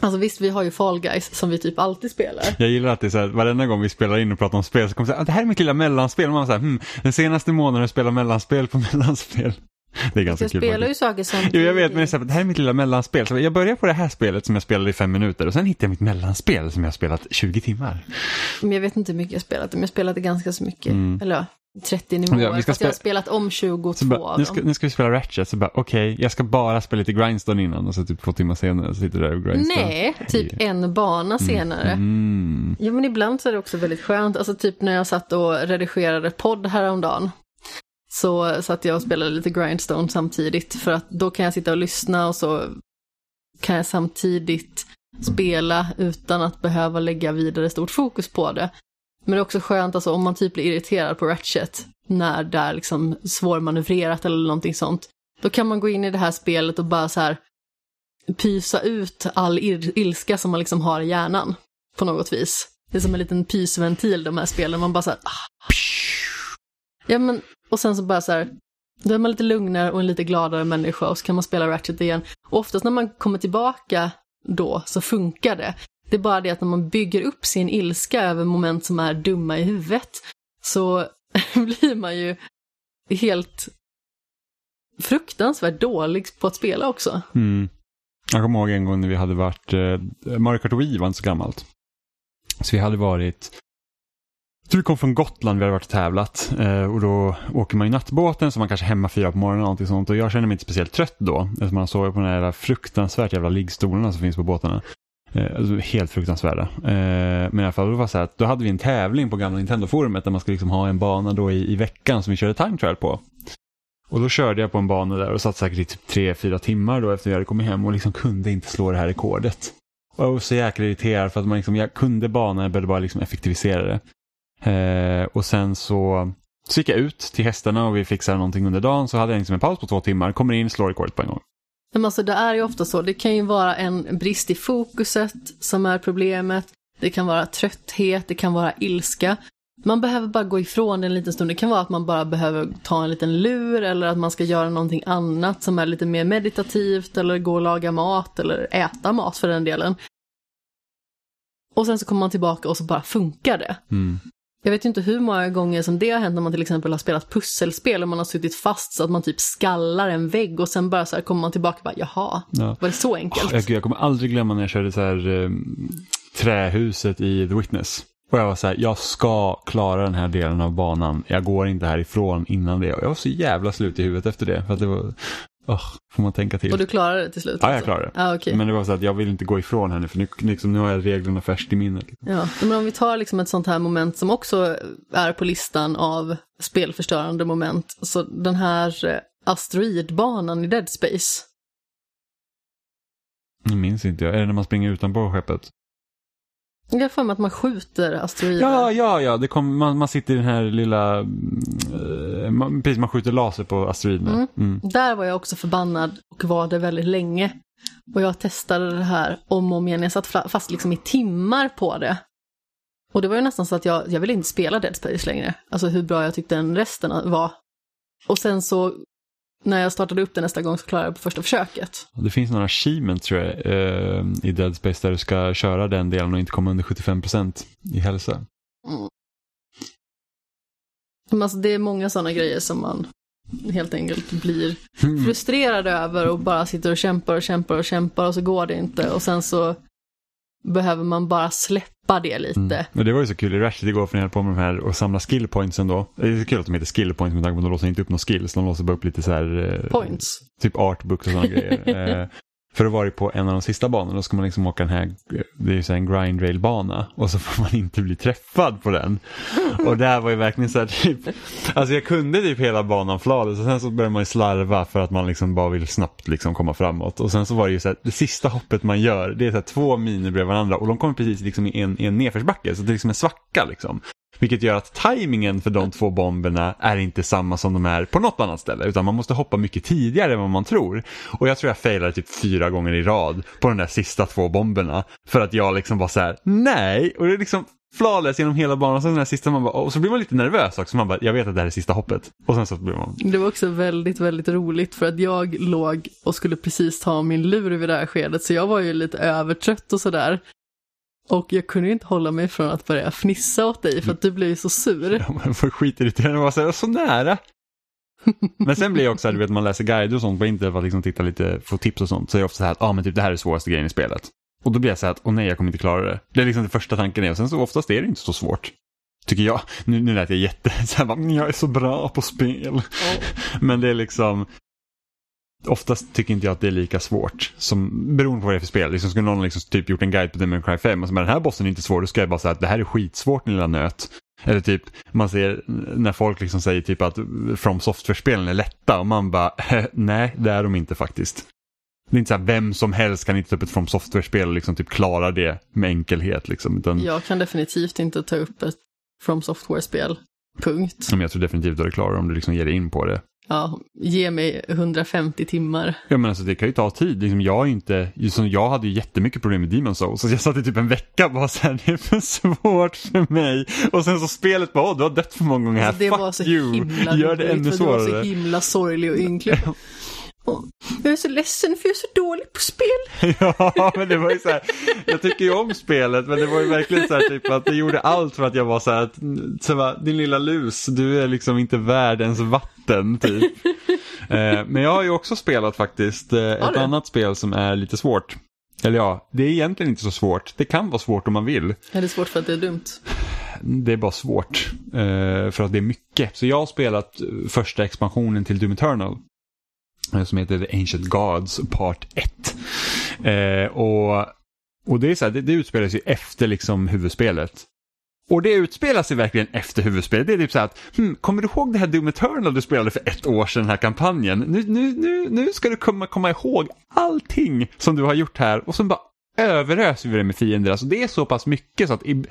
[SPEAKER 2] Alltså visst, vi har ju Fall Guys som vi typ alltid spelar.
[SPEAKER 1] Jag gillar att det är så här, varenda gång vi spelar in och pratar om spel så kommer det säga, ah, det här är mitt lilla mellanspel. Och man säger, hmm, den senaste månaden har jag spelat mellanspel på mellanspel. Det är ganska
[SPEAKER 2] Jag
[SPEAKER 1] kul.
[SPEAKER 2] spelar ju
[SPEAKER 1] faktiskt.
[SPEAKER 2] saker som...
[SPEAKER 1] Jo, jag vet, men det är, så här, det här är mitt lilla mellanspel. Så jag börjar på det här spelet som jag spelade i fem minuter och sen hittar jag mitt mellanspel som jag har spelat 20 timmar.
[SPEAKER 2] Men jag vet inte hur mycket jag spelat, men jag spelade ganska så mycket.
[SPEAKER 1] Mm.
[SPEAKER 2] Eller 30 nivåer.
[SPEAKER 1] Ja, vi ska
[SPEAKER 2] fast jag har
[SPEAKER 1] spe-
[SPEAKER 2] spelat om 22
[SPEAKER 1] Så bara,
[SPEAKER 2] av
[SPEAKER 1] nu, ska,
[SPEAKER 2] dem.
[SPEAKER 1] nu ska vi spela Ratchet, så bara okej, jag ska bara spela lite Grindstone innan och så typ två timmar senare så sitter du där och Grindstone.
[SPEAKER 2] Nej, typ en bana senare.
[SPEAKER 1] Mm.
[SPEAKER 2] Ja, men ibland så är det också väldigt skönt. Alltså typ när jag satt och redigerade podd häromdagen. Så satt jag och spelade lite Grindstone samtidigt. För att då kan jag sitta och lyssna och så kan jag samtidigt spela utan att behöva lägga vidare stort fokus på det. Men det är också skönt alltså om man typ blir irriterad på Ratchet när det är liksom svårmanövrerat eller någonting sånt. Då kan man gå in i det här spelet och bara så här pysa ut all ilska som man liksom har i hjärnan på något vis. Det är som en liten pysventil de här spelen, man bara så här, ah. Ja men, och sen så bara så här, då är man lite lugnare och en lite gladare människa och så kan man spela Ratchet igen. Och oftast när man kommer tillbaka då så funkar det. Det är bara det att när man bygger upp sin ilska över moment som är dumma i huvudet så blir man ju helt fruktansvärt dålig på att spela också.
[SPEAKER 1] Mm. Jag kommer ihåg en gång när vi hade varit, eh, Mario Kart Wii var inte så gammalt. Så vi hade varit, jag tror vi kom från Gotland, vi hade varit och tävlat eh, och då åker man i nattbåten så man kanske är hemma fyra på morgonen och någonting sånt och jag känner mig inte speciellt trött då eftersom man sover på de här fruktansvärt jävla liggstolarna som finns på båtarna. Eh, alltså, helt fruktansvärda. Eh, men i alla fall, det var så här att då hade vi en tävling på gamla Nintendo-forumet där man skulle liksom ha en bana då i, i veckan som vi körde time trial på. Och då körde jag på en bana där och satt säkert i typ tre, fyra timmar då efter jag hade kommit hem och liksom kunde inte slå det här rekordet. Och jag var så jäkla irriterad för att man liksom, jag kunde banan, jag behövde bara liksom effektivisera det. Eh, och sen så, så gick jag ut till hästarna och vi fixade någonting under dagen så hade jag liksom en paus på två timmar, kommer in, slår rekordet på en gång.
[SPEAKER 2] Men alltså det är ju ofta så, det kan ju vara en brist i fokuset som är problemet, det kan vara trötthet, det kan vara ilska. Man behöver bara gå ifrån det en liten stund. Det kan vara att man bara behöver ta en liten lur eller att man ska göra någonting annat som är lite mer meditativt eller gå och laga mat eller äta mat för den delen. Och sen så kommer man tillbaka och så bara funkar det.
[SPEAKER 1] Mm.
[SPEAKER 2] Jag vet ju inte hur många gånger som det har hänt när man till exempel har spelat pusselspel och man har suttit fast så att man typ skallar en vägg och sen bara så här kommer man tillbaka och bara jaha, ja. var det så enkelt?
[SPEAKER 1] Jag, jag kommer aldrig glömma när jag körde så här eh, trähuset i The Witness. Och jag var så här, jag ska klara den här delen av banan. Jag går inte härifrån innan det. Och jag var så jävla slut i huvudet efter det. För att det var, oh, får man tänka till.
[SPEAKER 2] Och du klarade det till slut?
[SPEAKER 1] Ja, jag klarade det.
[SPEAKER 2] Ah, okay.
[SPEAKER 1] Men det var så att jag vill inte gå ifrån henne för nu, liksom, nu har jag reglerna färskt i minnet.
[SPEAKER 2] Ja, men om vi tar liksom ett sånt här moment som också är på listan av spelförstörande moment. Så den här eh, asteroidbanan i Dead Space.
[SPEAKER 1] Det minns inte jag. Är det när man springer utanpå skeppet?
[SPEAKER 2] Jag har för mig att man skjuter asteroider.
[SPEAKER 1] Ja, ja, ja. Det kom, man, man sitter i den här lilla... Uh, man, precis, man skjuter laser på asteroiderna. Mm.
[SPEAKER 2] Mm. Där var jag också förbannad och var det väldigt länge. Och jag testade det här om och om igen. Jag satt fast liksom i timmar på det. Och det var ju nästan så att jag, jag ville inte spela Dead Space längre. Alltså hur bra jag tyckte den resten var. Och sen så när jag startade upp det nästa gång så klarade jag det på första försöket.
[SPEAKER 1] Det finns några achievements tror jag eh, i Dead Space där du ska köra den delen och inte komma under 75% i hälsa. Mm.
[SPEAKER 2] Men alltså, det är många sådana grejer som man helt enkelt blir mm. frustrerad över och bara sitter och kämpar och kämpar och kämpar och så går det inte och sen så behöver man bara släppa det lite. Mm.
[SPEAKER 1] Och det var ju så kul i Ratchet igår för när jag på med de här och samla skillpointsen då. Det är så kul att de heter skillpoints med tanke på att de låser inte upp några skills. De låser bara upp lite så här...
[SPEAKER 2] Eh, Points.
[SPEAKER 1] Typ artbooks och sådana grejer. För att vara på en av de sista banorna då ska man liksom åka den här, det är ju så en grindrailbana och så får man inte bli träffad på den. Och där var ju verkligen så här typ, alltså jag kunde typ hela banan flawless och sen så började man ju slarva för att man liksom bara vill snabbt liksom komma framåt. Och sen så var det ju så här, det sista hoppet man gör, det är så här två miner bredvid varandra och de kommer precis liksom i en, i en nedförsbacke så det är liksom en svacka liksom. Vilket gör att tajmingen för de två bomberna är inte samma som de är på något annat ställe. Utan man måste hoppa mycket tidigare än vad man tror. Och jag tror jag failade typ fyra gånger i rad på de där sista två bomberna. För att jag liksom var så här, nej. Och det är liksom flawless genom hela banan. Och, sen den här sista man bara, och så blir man lite nervös också. Man bara, jag vet att det här är sista hoppet. Och sen så blir man...
[SPEAKER 2] Det var också väldigt, väldigt roligt för att jag låg och skulle precis ta min lur vid det här skedet. Så jag var ju lite övertrött och sådär. Och jag kunde inte hålla mig från att börja fnissa åt dig för att du blev så sur.
[SPEAKER 1] Ja, man får skitirriterad och var så, så nära. men sen blir jag också, du vet man läser guider och sånt på internet för att liksom titta lite, få tips och sånt. Så är det ofta så här att, ah, men typ det här är svåraste grejen i spelet. Och då blir jag så här att, åh nej jag kommer inte klara det. Det är liksom det första tanken är och sen så oftast är det inte så svårt. Tycker jag. Nu, nu lät jag jätte, så här, jag är så bra på spel. Oh. men det är liksom, Oftast tycker inte jag att det är lika svårt, som, beroende på vad det är för spel. Liksom skulle någon liksom typ gjort en guide på Demon Cry 5 och så men den här bossen är inte svår, då ska jag bara säga att det här är skitsvårt lilla nöt. Eller typ, man ser när folk liksom säger typ att From Software-spelen är lätta och man bara, nej det är de inte faktiskt. Det är inte så här, vem som helst kan inte ta upp ett From Software-spel och liksom typ klara det med enkelhet. Liksom, utan,
[SPEAKER 2] Jag kan definitivt inte ta upp ett From Software-spel. Punkt.
[SPEAKER 1] Men jag tror definitivt att du klarar om du liksom ger dig in på det.
[SPEAKER 2] Ja, ge mig 150 timmar.
[SPEAKER 1] Ja men alltså det kan ju ta tid. Liksom, jag, är inte, liksom, jag hade ju jättemycket problem med Demon's Souls. Så jag satt i typ en vecka och bara såhär, det är för svårt för mig. Och sen så spelet bara, åh du har dött för många gånger här,
[SPEAKER 2] Alltså, det
[SPEAKER 1] fuck
[SPEAKER 2] var så
[SPEAKER 1] you.
[SPEAKER 2] himla
[SPEAKER 1] Gör det ännu
[SPEAKER 2] för Du var så
[SPEAKER 1] svårare.
[SPEAKER 2] himla sorglig och ynklig. Jag är så ledsen för jag är så dålig på spel.
[SPEAKER 1] ja, men det var ju så här, jag tycker ju om spelet, men det var ju verkligen så här typ att det gjorde allt för att jag var så här, att, så bara, din lilla lus, du är liksom inte värd ens vatten typ. eh, men jag har ju också spelat faktiskt eh, ett
[SPEAKER 2] du?
[SPEAKER 1] annat spel som är lite svårt. Eller ja, det är egentligen inte så svårt. Det kan vara svårt om man vill.
[SPEAKER 2] Är det svårt för att det är dumt?
[SPEAKER 1] Det är bara svårt. Eh, för att det är mycket. Så jag har spelat första expansionen till Doom Eternal. Eh, som heter The Ancient Gods Part 1. Eh, och, och det är så här, det, det utspelar sig efter liksom huvudspelet. Och det utspelar sig verkligen efter huvudspelet. Det är typ så här att, hmm, kommer du ihåg det här Doom Eternal du spelade för ett år sedan, den här kampanjen? Nu, nu, nu, nu ska du komma, komma ihåg allting som du har gjort här och sen bara överöser vi det med fiender. Alltså det är så pass mycket så att i,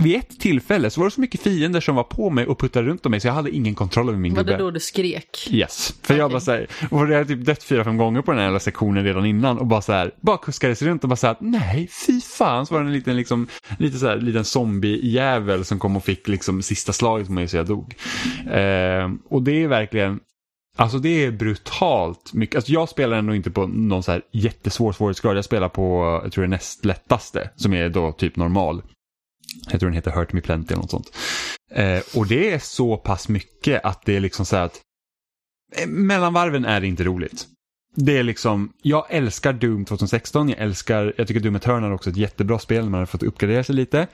[SPEAKER 1] vid ett tillfälle så var det så mycket fiender som var på mig och puttade runt om mig så jag hade ingen kontroll över min
[SPEAKER 2] Var
[SPEAKER 1] gubbe.
[SPEAKER 2] det då du skrek?
[SPEAKER 1] Yes, för jag bara och jag hade typ dött fyra, fem gånger på den här jävla sektionen redan innan och bara så här, bara kuskades runt och bara såhär, nej fy fan, så var det en liten liksom, lite så här, liten zombiejävel som kom och fick liksom sista slaget på mig så jag dog. Eh, och det är verkligen, alltså det är brutalt mycket, alltså jag spelar ändå inte på någon så här jättesvår svårighetsgrad, jag spelar på, jag tror det näst lättaste, som är då typ normal. Jag tror den heter Hurt Me Plenty eller något sånt. Eh, och det är så pass mycket att det är liksom så här att eh, Mellanvarven mellan varven är det inte roligt. Det är liksom, jag älskar Doom 2016, jag älskar, jag tycker Doom Eternal är också ett jättebra spel när man har fått uppgradera sig lite.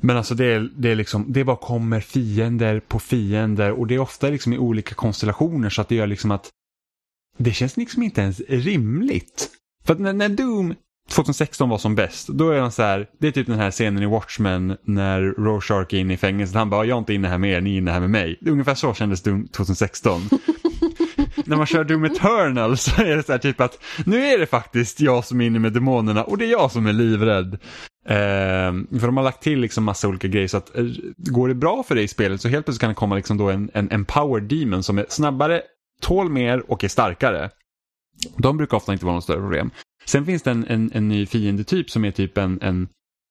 [SPEAKER 1] Men alltså det är, det är liksom, det bara kommer fiender på fiender och det är ofta liksom i olika konstellationer så att det gör liksom att det känns liksom inte ens rimligt. För att när, när Doom 2016 var som bäst, då är han så här, det är typ den här scenen i Watchmen när Rorschach är inne i fängelset, han bara jag är inte inne här med er, ni är inne här med mig. Ungefär så kändes Doom 2016. när man kör Doom Eternal så är det så här typ att nu är det faktiskt jag som är inne med demonerna och det är jag som är livrädd. Ehm, för de har lagt till liksom massa olika grejer så att eh, går det bra för dig i spelet så helt plötsligt kan det komma liksom då en, en empowered demon som är snabbare, tål mer och är starkare. De brukar ofta inte vara något större problem. Sen finns det en, en, en ny fiendetyp som är typ en, en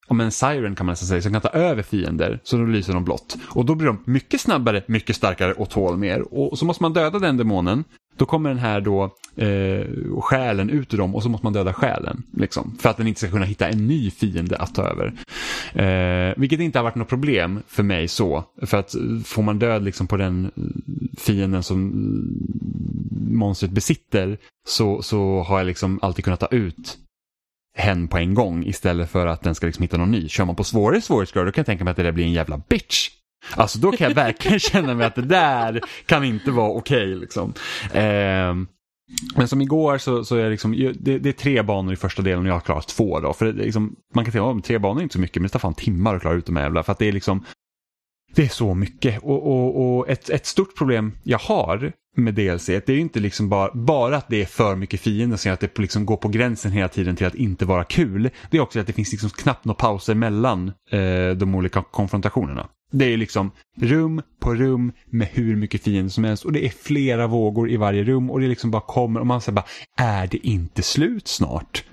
[SPEAKER 1] om en siren kan man nästan säga, som kan ta över fiender, så då lyser de blått. Och då blir de mycket snabbare, mycket starkare och tål mer. Och så måste man döda den demonen, då kommer den här då eh, själen ut ur dem och så måste man döda själen. Liksom, för att den inte ska kunna hitta en ny fiende att ta över. Eh, vilket inte har varit något problem för mig så. För att eh, får man död liksom på den eh, fienden som eh, monstret besitter så, så har jag liksom alltid kunnat ta ut hen på en gång istället för att den ska liksom hitta någon ny. Kör man på svårare svårighetsgrad då kan jag tänka mig att det där blir en jävla bitch. Alltså då kan jag verkligen känna mig att det där kan inte vara okej liksom. eh, men som igår så, så är det, liksom, det, det är tre banor i första delen och jag har klarat två då. För det, liksom, man kan tänka att tre banor är inte så mycket men det tar fan timmar att klara ut de här jävla. För att det är liksom, det är så mycket. Och, och, och ett, ett stort problem jag har med DLC, det är ju inte liksom bara, bara att det är för mycket fiender som gör att det liksom går på gränsen hela tiden till att inte vara kul. Det är också att det finns liksom knappt några pauser mellan eh, de olika konfrontationerna. Det är liksom rum på rum med hur mycket fiender som helst och det är flera vågor i varje rum och det liksom bara kommer och man säger bara, är det inte slut snart?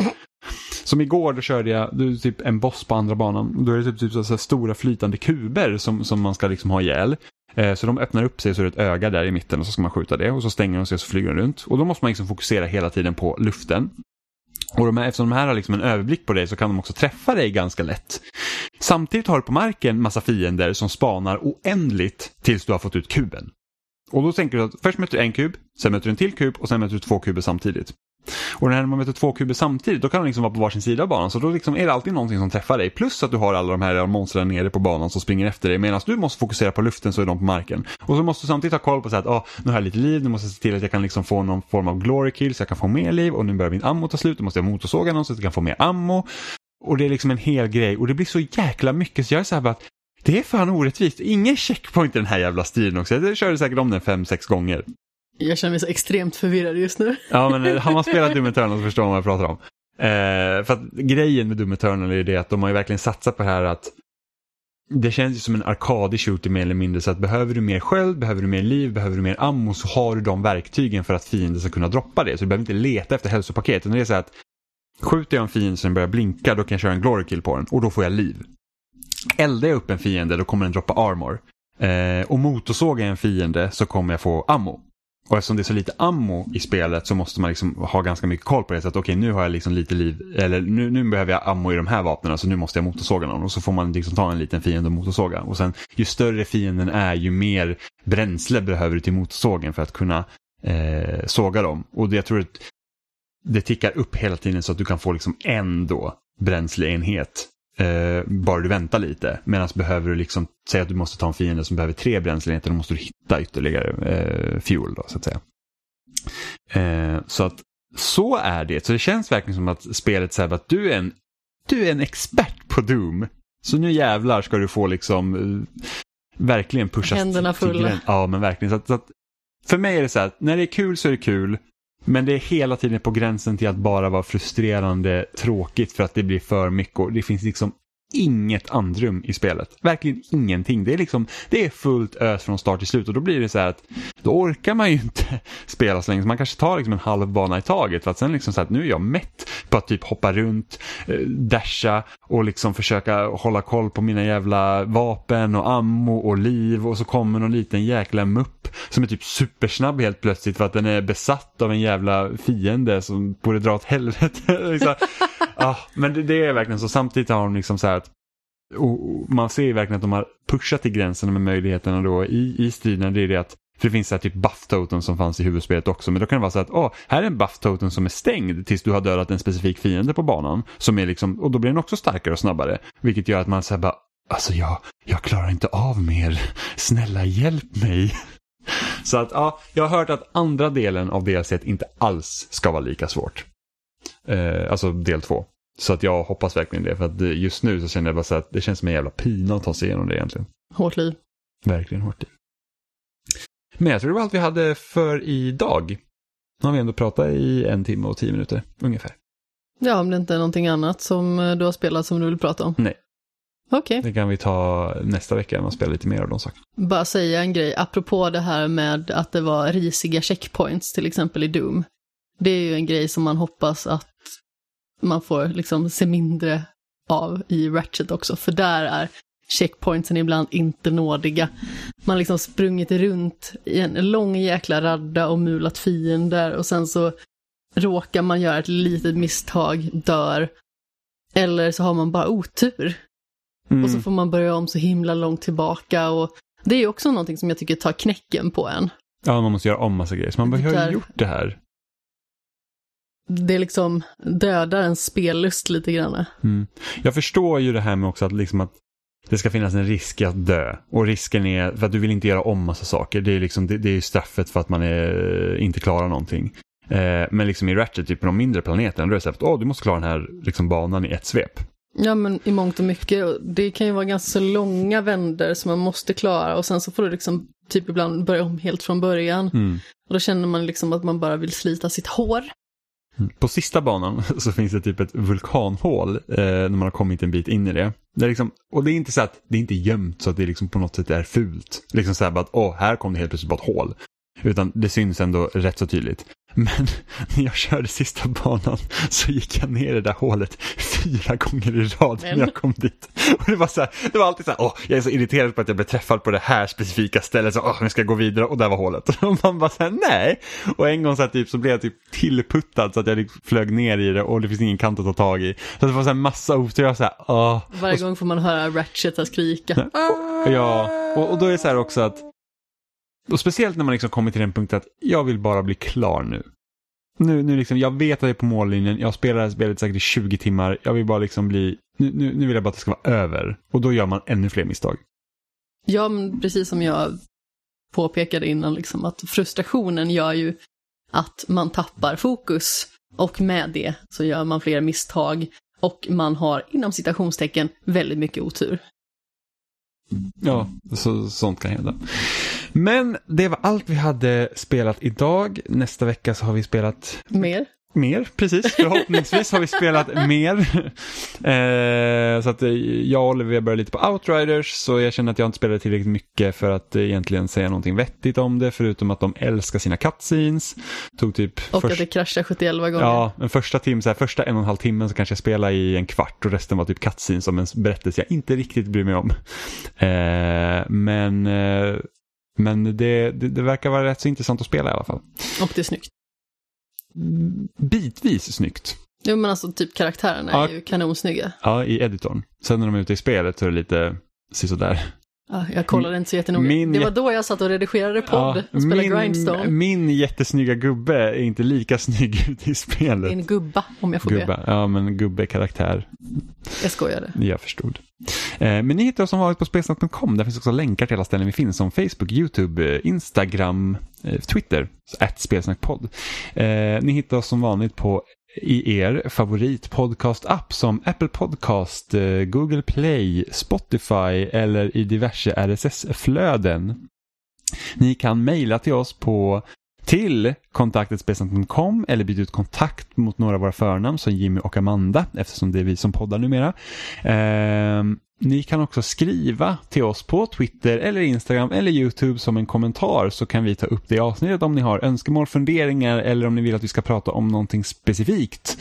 [SPEAKER 1] Som igår då körde jag då är typ en boss på andra banan. Då är det typ, typ så här stora flytande kuber som, som man ska liksom ha ihjäl. Eh, så de öppnar upp sig så är det ett öga där i mitten och så ska man skjuta det och så stänger de sig och så flyger de runt. Och då måste man liksom fokusera hela tiden på luften. Och de här, eftersom de här har liksom en överblick på dig så kan de också träffa dig ganska lätt. Samtidigt har du på marken massa fiender som spanar oändligt tills du har fått ut kuben. Och då tänker du att först möter du en kub, sen möter du en till kub och sen möter du två kuber samtidigt. Och när man möter två kuber samtidigt då kan de liksom vara på varsin sida av banan så då liksom är det alltid någonting som träffar dig. Plus att du har alla de här monstren nere på banan som springer efter dig. Medan du måste fokusera på luften så är de på marken. Och så måste du samtidigt ha koll på så att ah, nu har jag lite liv, nu måste jag se till att jag kan liksom få någon form av glory kill så jag kan få mer liv och nu börjar min ammo ta slut, då måste jag motorsåga någon så att jag kan få mer ammo. Och det är liksom en hel grej och det blir så jäkla mycket så jag är så här bara att det är fan orättvist. Ingen checkpoint i den här jävla stilen också. Jag körde säkert om den fem, sex gånger.
[SPEAKER 2] Jag känner mig så extremt förvirrad just nu.
[SPEAKER 1] Ja, men eh, har man spelat Doom Eternal så förstår man vad jag pratar om. Eh, för att grejen med Doom Eternal är ju det att de har ju verkligen satsat på det här att det känns ju som en arkadig shooter mer eller mindre så att behöver du mer sköld, behöver du mer liv, behöver du mer ammo så har du de verktygen för att fienden ska kunna droppa det. Så du behöver inte leta efter hälsopaket. Utan det är så att skjuter jag en fiende som börjar blinka då kan jag köra en glory kill på den och då får jag liv. Eldar jag upp en fiende då kommer den droppa armor. Eh, och motorsågar jag en fiende så kommer jag få ammo. Och eftersom det är så lite ammo i spelet så måste man liksom ha ganska mycket koll på det. Så att okej, okay, nu har jag liksom lite liv, eller nu, nu behöver jag ammo i de här vapnen så nu måste jag motorsåga någon. Och så får man liksom ta en liten fiende och motorsåga. Och sen ju större fienden är ju mer bränsle behöver du till motorsågen för att kunna eh, såga dem. Och det, jag tror att det tickar upp hela tiden så att du kan få liksom en då bränsleenhet Eh, bara du väntar lite. Medan behöver du liksom, säga att du måste ta en fiende som behöver tre bränsleenheter, då måste du hitta ytterligare eh, fuel då så att säga. Eh, så att så är det. Så det känns verkligen som att spelet säger att du är en, du är en expert på Doom. Så nu jävlar ska du få liksom eh, verkligen pusha.
[SPEAKER 2] Händerna fulla.
[SPEAKER 1] Ja, men verkligen. Så att, så att, för mig är det så här, när det är kul så är det kul. Men det är hela tiden på gränsen till att bara vara frustrerande tråkigt för att det blir för mycket. och Det finns liksom inget andrum i spelet. Verkligen ingenting. Det är liksom, det är fullt ös från start till slut och då blir det så här att då orkar man ju inte spela så länge. Så man kanske tar liksom en halv bana i taget för att sen liksom så att nu är jag mätt på att typ hoppa runt, eh, dasha och liksom försöka hålla koll på mina jävla vapen och ammo och liv och så kommer någon liten jäkla mupp som är typ supersnabb helt plötsligt för att den är besatt av en jävla fiende som borde dra åt helvete. liksom. ah, men det, det, är verkligen så. Samtidigt har de liksom så här och man ser ju verkligen att de har pushat till gränserna med möjligheterna då i, i striden. Det är det att för det finns så här typ buff totem som fanns i huvudspelet också. Men då kan det vara så att åh, här är en buff totem som är stängd tills du har dödat en specifik fiende på banan. Som är liksom, och då blir den också starkare och snabbare. Vilket gör att man säger bara, alltså jag, jag klarar inte av mer. Snälla hjälp mig. Så att ja, jag har hört att andra delen av DLC inte alls ska vara lika svårt. Eh, alltså del två. Så att jag hoppas verkligen det. För att just nu så känner jag bara så att det känns som en jävla pina att ta sig igenom det egentligen.
[SPEAKER 2] Hårt liv.
[SPEAKER 1] Verkligen hårt liv. Men jag tror det var allt vi hade för idag. Nu har vi ändå pratat i en timme och tio minuter ungefär.
[SPEAKER 2] Ja, om det inte är någonting annat som eh, du har spelat som du vill prata om.
[SPEAKER 1] Nej.
[SPEAKER 2] Okej. Okay.
[SPEAKER 1] Det kan vi ta nästa vecka och spela lite mer av de sakerna.
[SPEAKER 2] Bara säga en grej, apropå det här med att det var risiga checkpoints, till exempel i Doom. Det är ju en grej som man hoppas att man får liksom se mindre av i Ratchet också, för där är checkpointsen ibland inte nådiga. Man liksom sprungit runt i en lång jäkla radda och mulat fiender och sen så råkar man göra ett litet misstag, dör. Eller så har man bara otur. Mm. Och så får man börja om så himla långt tillbaka och det är också någonting som jag tycker tar knäcken på en.
[SPEAKER 1] Ja, man måste göra om massa grejer. Så man bara, jag har gjort det här.
[SPEAKER 2] Det liksom dödar en spellust lite grann.
[SPEAKER 1] Mm. Jag förstår ju det här med också att, liksom att det ska finnas en risk att dö. Och risken är för att du vill inte göra om massa saker. Det är, liksom, det, det är straffet för att man är, inte klarar någonting. Eh, men liksom i Ratchet, typ på de mindre planeterna, då är det så att oh, du måste klara den här liksom, banan i ett svep.
[SPEAKER 2] Ja men i mångt och mycket. Det kan ju vara ganska så långa vänder som man måste klara och sen så får du liksom typ ibland börja om helt från början. Mm. Och då känner man liksom att man bara vill slita sitt hår.
[SPEAKER 1] På sista banan så finns det typ ett vulkanhål eh, när man har kommit en bit in i det. det är liksom, och det är inte så att det är inte gömt så att det liksom på något sätt är fult. Liksom så här bara att åh, här kom det helt plötsligt bara ett hål. Utan det syns ändå rätt så tydligt. Men när jag körde sista banan så gick jag ner i det där hålet fyra gånger i rad när jag kom dit. Och det var, så här, det var alltid så här, åh, jag är så irriterad på att jag blev träffad på det här specifika stället, så åh, jag ska gå vidare och där var hålet. Och man bara så här, nej. Och en gång så, här, typ, så blev jag typ tillputtad så att jag liksom flög ner i det och det finns ingen kant att ta tag i. Så det var så här massa otur, jag så här, åh.
[SPEAKER 2] Varje gång får man höra Ratchet skrika.
[SPEAKER 1] Ja, och, och då är det så här också att och speciellt när man liksom kommer till den punkten att jag vill bara bli klar nu. Nu, nu liksom, jag vet att jag är på mållinjen, jag spelar det här spelet säkert i 20 timmar, jag vill bara liksom bli, nu, nu, nu vill jag bara att det ska vara över. Och då gör man ännu fler misstag.
[SPEAKER 2] Ja, men precis som jag påpekade innan, liksom, att frustrationen gör ju att man tappar fokus. Och med det så gör man fler misstag och man har inom citationstecken väldigt mycket otur.
[SPEAKER 1] Ja, så, sånt kan hända. Men det var allt vi hade spelat idag. Nästa vecka så har vi spelat
[SPEAKER 2] Mer?
[SPEAKER 1] Mer, precis. Förhoppningsvis har vi spelat mer. Eh, så att eh, jag och Oliver började lite på Outriders så jag känner att jag inte spelade tillräckligt mycket för att eh, egentligen säga någonting vettigt om det förutom att de älskar sina cutscenes. Tog typ
[SPEAKER 2] Och
[SPEAKER 1] först...
[SPEAKER 2] att det kraschar 71 gånger.
[SPEAKER 1] Ja, den första, tim, så här, första en och en halv timmen så kanske jag spelade i en kvart och resten var typ cutscenes som en berättelse jag inte riktigt bryr mig om. Eh, men eh, men det, det, det verkar vara rätt så intressant att spela i alla fall.
[SPEAKER 2] Och det är snyggt.
[SPEAKER 1] Bitvis snyggt.
[SPEAKER 2] Jo men alltså typ karaktärerna
[SPEAKER 1] Ja.
[SPEAKER 2] är ju kanonsnygga.
[SPEAKER 1] Ja, i editorn. Sen när de är ute i spelet så är det lite sådär.
[SPEAKER 2] Ja, jag kollade inte så jättenoga.
[SPEAKER 1] Min-
[SPEAKER 2] Det var då jag satt och redigerade podd och spelade Grindstone.
[SPEAKER 1] min jättesnygga gubbe är inte lika snygg ute i spelet.
[SPEAKER 2] En gubba om jag får be.
[SPEAKER 1] Gubbe, ja men gubbe karaktär.
[SPEAKER 2] Jag skojade.
[SPEAKER 1] Jag förstod. Eh, men ni hittar oss som vanligt på spelsnack.com. Där finns också länkar till alla ställen vi finns som Facebook, YouTube, eh, Instagram, eh, Twitter, att spelsnackpodd. Ni hittar oss som vanligt på i er favoritpodcast-app som Apple Podcast, eh, Google Play, Spotify eller i diverse RSS-flöden. Ni kan mejla till oss på till kontaktetspelsnack.com eller byta ut kontakt mot några av våra förnamn som Jimmy och Amanda eftersom det är vi som poddar numera. Eh, ni kan också skriva till oss på Twitter eller Instagram eller YouTube som en kommentar så kan vi ta upp det i avsnittet om ni har önskemål, funderingar eller om ni vill att vi ska prata om någonting specifikt.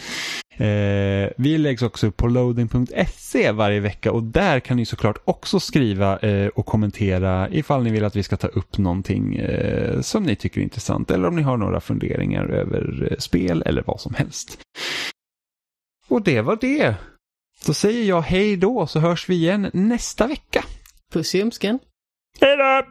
[SPEAKER 1] Eh, vi läggs också upp på loading.se varje vecka och där kan ni såklart också skriva eh, och kommentera ifall ni vill att vi ska ta upp någonting eh, som ni tycker är intressant eller om ni har några funderingar över eh, spel eller vad som helst. Och det var det. Då säger jag hej då så hörs vi igen nästa vecka.
[SPEAKER 2] Puss i ljumsken.
[SPEAKER 1] Hej då!